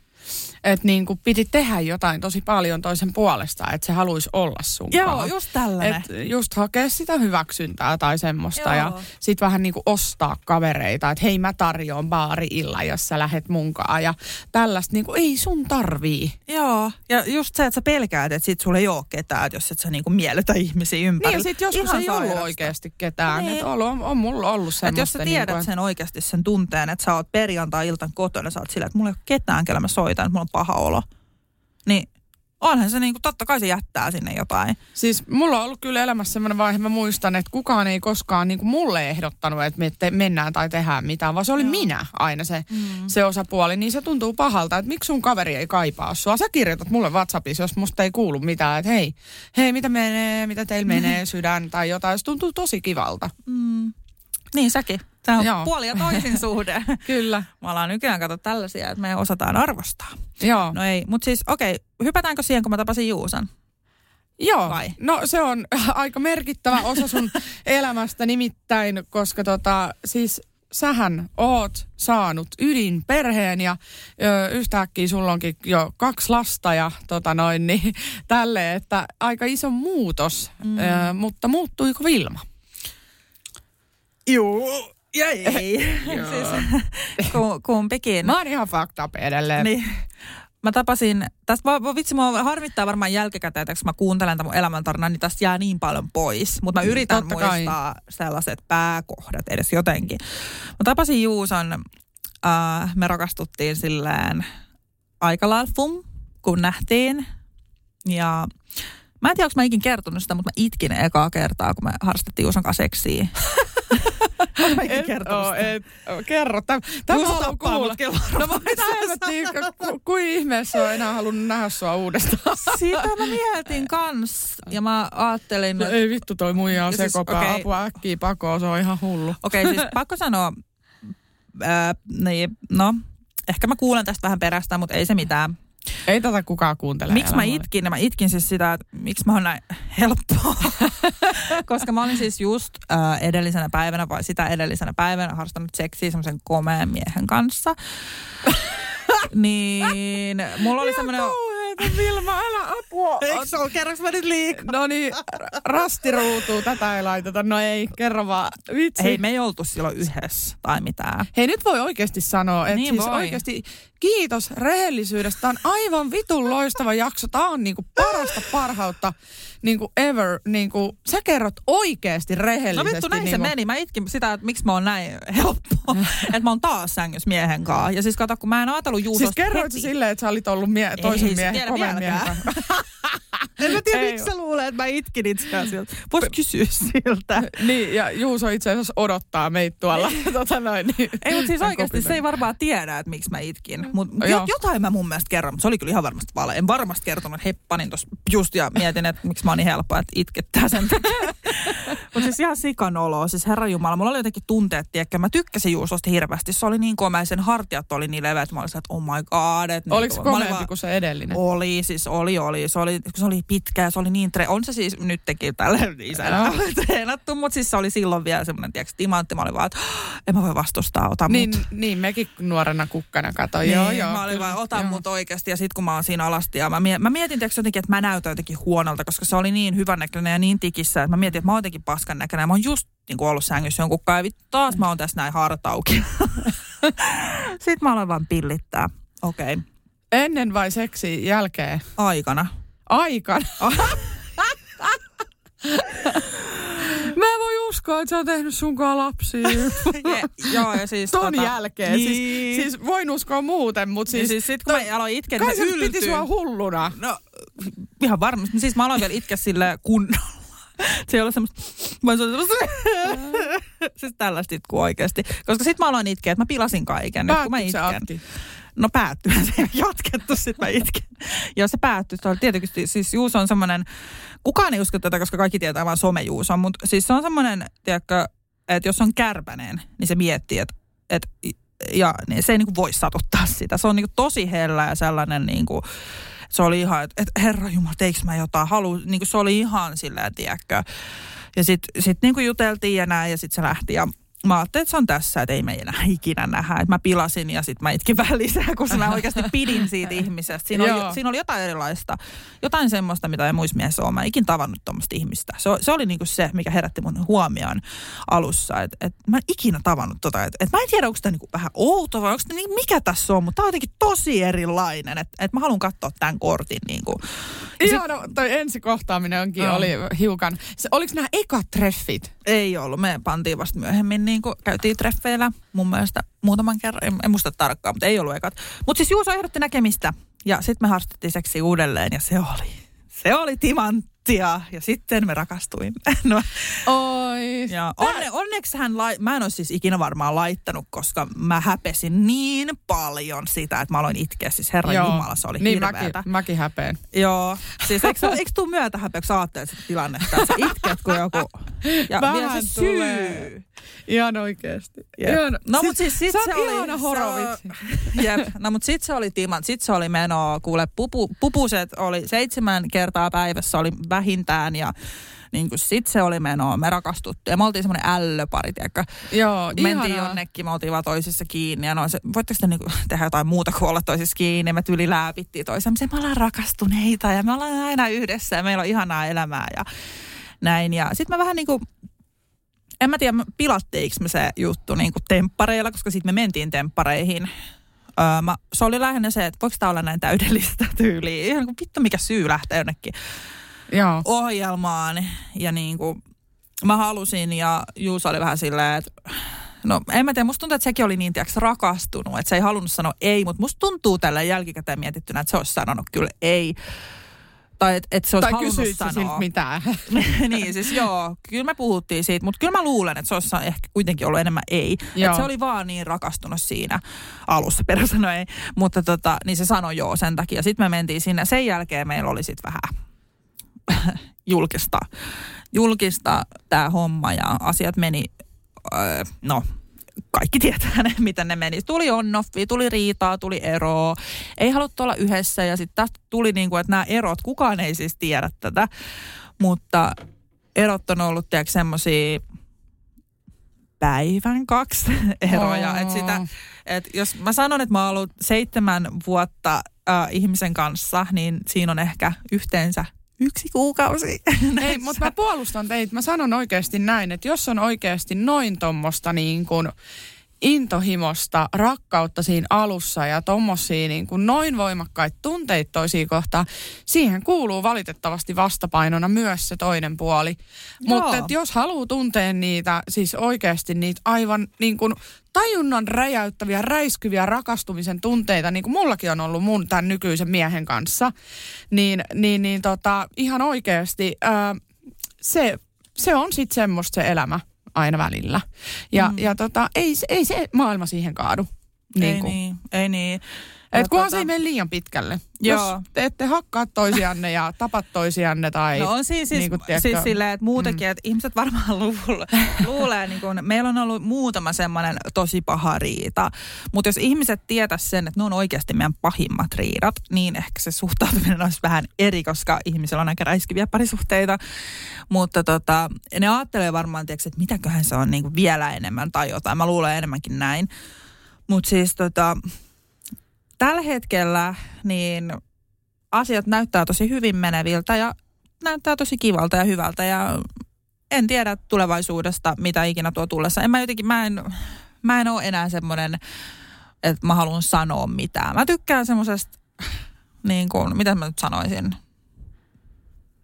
että niin kuin piti tehdä jotain tosi paljon toisen puolesta, että se haluaisi olla sun Joo, just tällainen. Et just hakea sitä hyväksyntää tai semmoista Joo. ja sitten vähän niin kuin ostaa kavereita, että hei mä tarjoan baari-illan, jos sä lähet munkaan ja tällaista niin kuin ei sun tarvii. Joo, ja just se, että sä pelkäät, että sit sulla ei ole ketään, että jos et sä niinku miellytä ihmisiä Niin ympärillä. ja sitten joskus Ihan ei ollut sairasta. oikeasti ketään, Niin. että on, on, on mulla ollut semmoista. Että jos sä tiedät niin kuin, sen oikeasti sen tunteen, että sä oot perjantai-iltan kotona, sä oot sillä, että mulla ei ole ketään, kellä mä soitan, että mulla on paha olo. Niin onhan se niinku, totta kai se jättää sinne jotain. Siis mulla on ollut kyllä elämässä semmoinen vaihe, mä muistan, että kukaan ei koskaan niin kuin mulle ehdottanut, että me te, mennään tai tehdään mitään, vaan se oli Joo. minä aina se, mm. se osapuoli. Niin se tuntuu pahalta, että miksi sun kaveri ei kaipaa sua. Sä kirjoitat mulle WhatsAppissa, jos musta ei kuulu mitään, että hei, hei, mitä menee, mitä teillä menee, sydän tai jotain. Se tuntuu tosi kivalta. Niin säkin. Se on Joo. puoli ja toisin suhde. Kyllä. Me ollaan nykyään kato tällaisia, että me osataan arvostaa. Joo. No ei, mutta siis okei, hypätäänkö siihen, kun mä tapasin Juusan? Joo, Vai? no se on aika merkittävä osa sun elämästä nimittäin, koska tota, siis sähän oot saanut ydinperheen ja ö, yhtäkkiä sulla onkin jo kaksi lasta ja tota noin, niin tälle, että aika iso muutos, mm. ö, mutta muuttuiko Vilma? Joo. Ja ei. siis, ku- kumpikin. Mä oon ihan fucked up edelleen. Niin. Mä tapasin, tästä vitsi mua harmittaa varmaan jälkikäteen, että kun mä kuuntelen tämän mun niin tästä jää niin paljon pois. Mutta mä yritän totta kai. muistaa sellaiset pääkohdat edes jotenkin. Mä tapasin Juuson, äh, me rakastuttiin silleen aika lailla kun nähtiin. Ja mä en tiedä, onko mä ikin kertonut sitä, mutta mä itkin ekaa kertaa, kun me harrastettiin Juuson kanssa seksiä. Et kertonut oo, sitä? et, oo, kerro. Tämä, tämä Juuso haluan kuulla. No mitä helvettiä, ku, kuin ihmeessä on enää halunnut nähdä sua uudestaan? Sitä mä mietin kans. Ja mä ajattelin, No että ei vittu toi muija on siis, sekopää. okei. Apua äkkiä pakoon, se on ihan hullu. okei okay, siis pakko sanoa, ää, niin, no ehkä mä kuulen tästä vähän perästä, mutta ei se mitään. Ei tätä kukaan kuuntele. Miksi mä itkin? Mä itkin siis sitä, että miksi mä oon näin helppoa. Koska mä olin siis just äh, edellisenä päivänä vai sitä edellisenä päivänä harrastanut seksiä semmoisen komeen miehen kanssa. niin mulla oli semmoinen Vilma, älä apua. Eikö se ole, kerroks mä nyt liikaa? No niin, rastiruutuu, tätä ei laiteta. No ei, kerro vaan. Vitsi. Hei, me ei oltu silloin yhdessä tai mitään. Hei, nyt voi oikeasti sanoa, että Niin siis voi. oikeasti kiitos rehellisyydestä. Tämä on aivan vitun loistava jakso. Tämä on niinku parasta parhautta niinku ever. Niinku, sä kerrot oikeasti rehellisesti. No vittu, näin se niinku, meni. Mä itkin sitä, että miksi mä oon näin helppo. että mä oon taas sängyssä miehen kanssa. Ja siis kato, kun mä en ajatellut Juusosta Siis kerroit heti. silleen, että sä olit ollut mie- toisen se miehen, tiedä koven miehen kanssa. En mä tiedä, Ei miksi sä luulet, että mä itkin itse asiassa. Vois kysyä siltä. Niin, ja Juuso itse asiassa odottaa meitä tuolla. tota noin, niin, Ei, mutta siis oikeasti se ei varmaan tiedä, että miksi mä itkin. Mutta Mm. Joo. jotain mä mun mielestä kerron, mutta se oli kyllä ihan varmasti vale. En varmasti kertonut, että heppanin tuossa just ja mietin, että miksi mä oon niin helppo, että itkettää sen Mutta siis ihan sikan olo. Siis herra Jumala, mulla oli jotenkin tunteet, tiedätkö, mä tykkäsin Juusosta hirveästi. Se oli niin komea, sen hartiat oli niin leveät. Mä olin että oh my god. Et Oliko se niinku- mä olin komeampi vaan- kuin se edellinen? Oli, siis oli, oli. Se oli, se oli pitkä ja se oli niin tre... On se siis nyt tekin tälle isänä treenattu, mutta siis se oli silloin vielä semmoinen, tiedätkö, timantti. Mä olin vaan, että en mä voi vastustaa, ota Niin, mut. niin, mekin nuorena kukkana katsoin. Niin, joo, joo. mä olin vaan, ota joo. mut oikeasti. Ja sit kun mä oon siinä alasti ja mä, mie- mä mietin tiiäks, jotenkin, että mä näytän jotenkin huonolta, koska se oli niin hyvän näköinen ja niin tikissä, että mä mietin, että mä oon jotenkin paskan näköinen. Mä oon just niin kuin ollut sängyssä jonkun kai, vittu taas mä oon tässä näin hartauki. Sitten mä aloin vaan pillittää. Okei, okay. Ennen vai seksi jälkeen? aikana. Aikana. Uskoa, että sä oot tehnyt sunkaan lapsia. Ja, joo, ja siis... Ton jälkeen. Niin. Siis, siis voin uskoa muuten, mutta siis, siis... siis sit kun mä aloin itkeä, niin Kai se piti sua hulluna. No, ihan varmasti. Siis mä aloin vielä itkeä sille kunnolla. Se ei ole semmoista, mä se on semmoista, siis tällaista itkua oikeasti. Koska sit mä aloin itkeä, että mä pilasin kaiken. Nyt kun mä itken. No päättyi se ei jatkettu, sit mä itken. Ja se päättyi. Se oli tietysti, siis Juuso on semmoinen, kukaan ei usko tätä, koska kaikki tietää vaan somejuuso, mutta siis se on semmoinen, tiedätkö, että jos on kärpänen, niin se miettii, että, että ja niin se ei niin kuin voi satuttaa sitä. Se on niin kuin tosi hellä ja sellainen niin kuin, se oli ihan, että, että herra Jumala, teikö mä jotain, halu, niin kuin se oli ihan silleen, tiedätkö. Ja sitten sit niin kuin juteltiin ja näin ja sitten se lähti ja mä ajattelin, että se on tässä, että ei me enää ikinä nähdä. Että mä pilasin ja sitten mä itkin vähän lisää, koska mä oikeasti pidin siitä ihmisestä. Siinä oli, siinä oli jotain erilaista, jotain semmoista, mitä ei muissa miehessä ole. Mä en ikin tavannut tuommoista ihmistä. Se, se oli niinku se, mikä herätti mun huomioon alussa. Että et mä en ikinä tavannut tota. Että et mä en tiedä, onko tämä niinku vähän outo vai onko niinku, mikä tässä on, mutta tämä on jotenkin tosi erilainen. Että et mä haluan katsoa tämän kortin. Niinku. Ja sit- Ihan no, toi ensikohtaaminen onkin Joo. oli hiukan. Se, oliko nämä ekat treffit? Ei ollut. Me pantiin vasta myöhemmin, niin kuin käytiin treffeillä mun mielestä muutaman kerran. En, en muista tarkkaan, mutta ei ollut ekat. Mutta siis Juuso ehdotti näkemistä ja sitten me harrastettiin seksi uudelleen ja se oli, se oli timanttia. Ja sitten me rakastuimme. No, Oi. ja onne, onneksi hän, lai, mä en ole siis ikinä varmaan laittanut, koska mä häpesin niin paljon sitä, että mä aloin itkeä. Siis herra Jumala, se oli niin hirveätä. mäkin, mäkin häpeen. Joo, siis eikö, eikö tuu myötä häpeäksi sitä tilannetta, että sä itket kuin joku. Ja Vähän vielä se tulee. syy. Ihan oikeesti. Jep. Ihan, No mut siis sit se oli... ihana horovitsi. Jep. No mut sit se oli timan, sit se oli menoa. Kuule, pupu, pupuset oli seitsemän kertaa päivässä oli vähintään ja niin kuin sit se oli menoa. Me rakastuttiin ja me oltiin semmoinen ällöpari, tiedätkö. Joo, Mentiin ihanaa. jonnekin, me oltiin vaan toisissa kiinni ja no se, voitteko te niinku tehdä jotain muuta kuin olla toisissa kiinni? Me tyli läpittiin toisemme, me ollaan rakastuneita ja me ollaan aina yhdessä ja meillä on ihanaa elämää ja näin. Ja sitten mä vähän niin kuin, en mä tiedä pilattiinko me se juttu niin kuin temppareilla, koska sitten me mentiin temppareihin. Öö, mä, se oli lähinnä se, että voiko tämä olla näin täydellistä tyyliä. Ihan kuin vittu mikä syy lähteä jonnekin Joo. ohjelmaan ja niin kuin mä halusin ja Juuso oli vähän silleen, että no en mä tiedä, musta tuntuu, että sekin oli niin tiiäks, rakastunut, että se ei halunnut sanoa ei, mutta musta tuntuu tällä jälkikäteen mietittynä, että se olisi sanonut kyllä ei. Tai että et se olisi Tai halunnut sä siltä sanoa. mitään? niin, siis joo, kyllä me puhuttiin siitä, mutta kyllä mä luulen, että se olisi ehkä kuitenkin ollut enemmän ei. Että se oli vaan niin rakastunut siinä alussa, Peru sanoi ei, mutta tota, niin se sanoi joo sen takia. Sitten me mentiin sinne, sen jälkeen meillä oli sitten vähän julkista, julkista tämä homma ja asiat meni, öö, no kaikki tietää ne, miten ne meni. Tuli on-offi, tuli riitaa, tuli eroa. Ei haluttu olla yhdessä ja sitten tästä tuli niin kuin, että nämä erot, kukaan ei siis tiedä tätä, mutta erot on ollut tiedätkö semmoisia päivän kaksi eroja. Oo. Et sitä, et jos mä sanon, että mä oon ollut seitsemän vuotta äh, ihmisen kanssa, niin siinä on ehkä yhteensä yksi kuukausi. Ei, mutta mä puolustan teitä. Mä sanon oikeasti näin, että jos on oikeasti noin tommosta niin kuin intohimosta, rakkautta siinä alussa ja tommosia niin kuin noin voimakkaita tunteita toisia kohtaan, siihen kuuluu valitettavasti vastapainona myös se toinen puoli. Joo. Mutta jos haluaa tuntea niitä, siis oikeasti niitä aivan niin kuin tajunnan räjäyttäviä, räiskyviä rakastumisen tunteita, niin kuin mullakin on ollut mun tämän nykyisen miehen kanssa, niin, niin, niin tota, ihan oikeasti ää, se, se on sitten semmoista se elämä aina välillä. Ja, mm. ja tota, ei, ei se maailma siihen kaadu. ei kuin. niin, ei niin. Et kunhan tota- se ei mene liian pitkälle. Joo. Jos te ette hakkaa toisianne ja tapat toisianne tai... No on siis, siis, niin kuin, tiedätkö, siis silleen, että muutenkin, mm. että ihmiset varmaan luulee, luulee niin kuin, meillä on ollut muutama semmoinen tosi paha riita, mutta jos ihmiset tietäisi sen, että ne on oikeasti meidän pahimmat riidat, niin ehkä se suhtautuminen olisi vähän eri, koska ihmisillä on aika räiskiviä parisuhteita, mutta tota, ne ajattelee varmaan, tiiäks, että mitäköhän se on niin kuin vielä enemmän tai jotain, mä luulen enemmänkin näin, mutta siis tota, tällä hetkellä niin asiat näyttää tosi hyvin meneviltä ja näyttää tosi kivalta ja hyvältä ja en tiedä tulevaisuudesta, mitä ikinä tuo tullessa. En mä jotenkin, mä en, mä en ole enää semmoinen, että mä haluan sanoa mitään. Mä tykkään semmoisesta, niin kuin, mitä mä nyt sanoisin,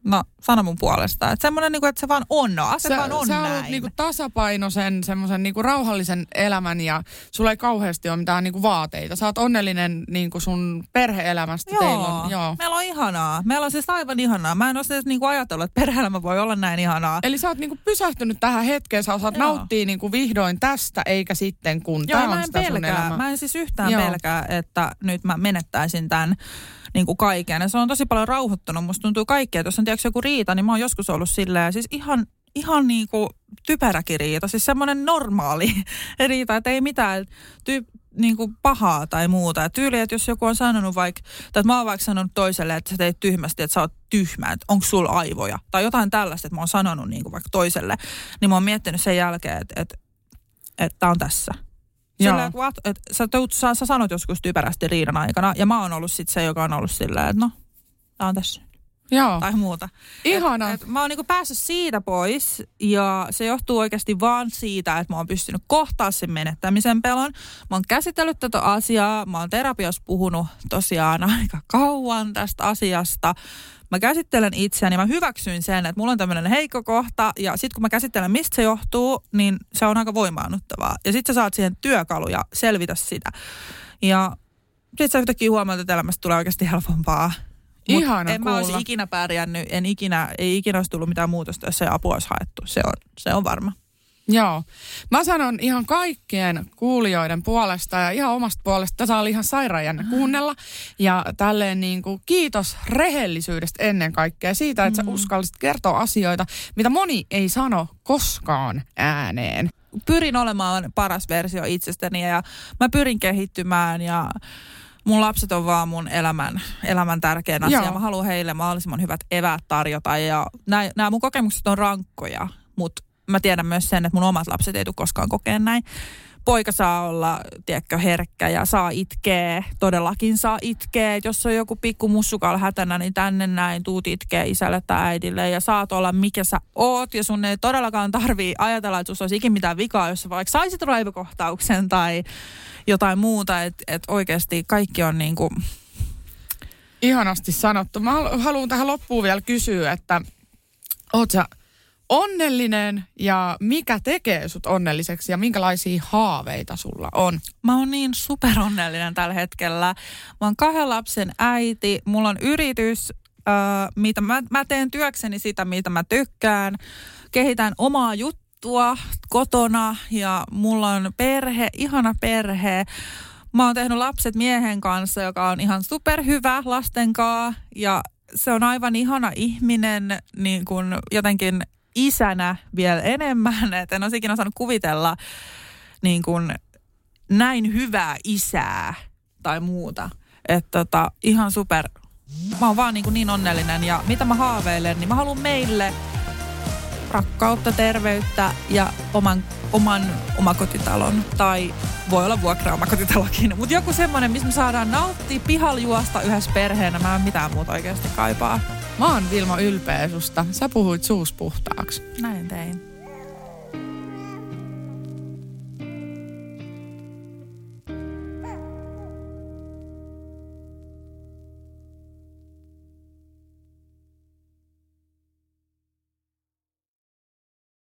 no sano mun puolesta. Että semmoinen, niin kuin, että se vaan on, no, se vaan on sä näin. niinku tasapainoisen, semmoisen niinku rauhallisen elämän ja sulla ei kauheasti ole mitään niinku vaateita. Sä oot onnellinen niinku sun perhe-elämästä. Joo, Teillä on, joo. meillä on ihanaa. Meillä on siis aivan ihanaa. Mä en ole edes niinku ajatellut, että perhe-elämä voi olla näin ihanaa. Eli sä oot niinku pysähtynyt tähän hetkeen, sä osaat Joo. nauttia niinku vihdoin tästä, eikä sitten kun Joo, tää mä on en sitä sun pelkää. elämää. Mä en siis yhtään Joo. pelkää, että nyt mä menettäisin tämän niin kuin kaiken. Ja se on tosi paljon rauhoittunut. Musta tuntuu kaikkea, jos on tiedätkö, joku riita, niin mä oon joskus ollut silleen, siis ihan, ihan niin kuin typeräkin riita. Siis semmoinen normaali riita, että ei mitään ty, niin kuin pahaa tai muuta. Et tyyli, että jos joku on sanonut vaikka, tai mä oon vaikka sanonut toiselle, että sä teit tyhmästi, että sä oot tyhmä, että onko sulla aivoja. Tai jotain tällaista, että mä oon sanonut niin kuin vaikka toiselle. Niin mä oon miettinyt sen jälkeen, että, että, että on tässä. Joo. Sillä, what, et sä, tuut, sä, sä sanot joskus typerästi riidan aikana, ja mä oon ollut sit se, joka on ollut silleen, että no, tää on tässä. Joo, Tai muuta. ihana. Et, et mä oon niinku päässyt siitä pois, ja se johtuu oikeasti vaan siitä, että mä oon pystynyt kohtaa sen menettämisen pelon. Mä oon käsitellyt tätä asiaa, mä oon terapiassa puhunut tosiaan aika kauan tästä asiasta. Mä käsittelen itseäni, mä hyväksyn sen, että mulla on tämmöinen heikko kohta, ja sitten kun mä käsittelen, mistä se johtuu, niin se on aika voimaannuttavaa. Ja sitten sä saat siihen työkaluja selvitä sitä. Ja sitten sä yhtäkkiä huomaat, että elämästä tulee oikeasti helpompaa. Mut Ihana en mä olisi kuulla. ikinä pärjännyt, en ikinä, ei ikinä olisi tullut mitään muutosta, jos se apua olisi haettu. Se on, se on varma. Joo. Mä sanon ihan kaikkien kuulijoiden puolesta ja ihan omasta puolesta. Tässä oli ihan sairaan jännä kuunnella. Ja tälleen niin kuin kiitos rehellisyydestä ennen kaikkea. Siitä, että mm. sä uskallisit kertoa asioita, mitä moni ei sano koskaan ääneen. Pyrin olemaan paras versio itsestäni ja mä pyrin kehittymään ja mun lapset on vaan mun elämän, elämän tärkein asia. Joo. Mä haluan heille mahdollisimman hyvät eväät tarjota ja nämä mun kokemukset on rankkoja, mutta mä tiedän myös sen, että mun omat lapset ei tule koskaan kokeen näin. Poika saa olla, tiedätkö, herkkä ja saa itkeä, todellakin saa itkeä. Jos on joku pikku mussukal hätänä, niin tänne näin tuut itkeä isälle tai äidille ja saat olla mikä sä oot. Ja sun ei todellakaan tarvii ajatella, että sussa olisi ikin mitään vikaa, jos sä vaikka saisit raivokohtauksen tai jotain muuta. Että et oikeasti kaikki on niin kuin, Ihanasti sanottu. Mä halu- haluan tähän loppuun vielä kysyä, että oot sä onnellinen ja mikä tekee sut onnelliseksi ja minkälaisia haaveita sulla on? Mä oon niin superonnellinen tällä hetkellä. Mä oon kahden lapsen äiti, mulla on yritys, äh, mitä mä, mä teen työkseni sitä, mitä mä tykkään. Kehitän omaa juttua kotona ja mulla on perhe, ihana perhe. Mä oon tehnyt lapset miehen kanssa, joka on ihan superhyvä lasten kanssa ja se on aivan ihana ihminen niin kun jotenkin isänä vielä enemmän, että en olisi ikinä osannut kuvitella niin kuin näin hyvää isää tai muuta. Että tota, ihan super. Mä oon vaan niin, kuin niin onnellinen ja mitä mä haaveilen, niin mä haluan meille rakkautta, terveyttä ja oman, oman omakotitalon. Tai voi olla vuokra omakotitalokin. Mutta joku semmoinen, missä me saadaan nauttia pihalla juosta yhdessä perheenä. Mä en mitään muuta oikeasti kaipaa. Mä oon Vilma ylpeä susta. Sä puhuit suus puhtaaksi. Näin tein.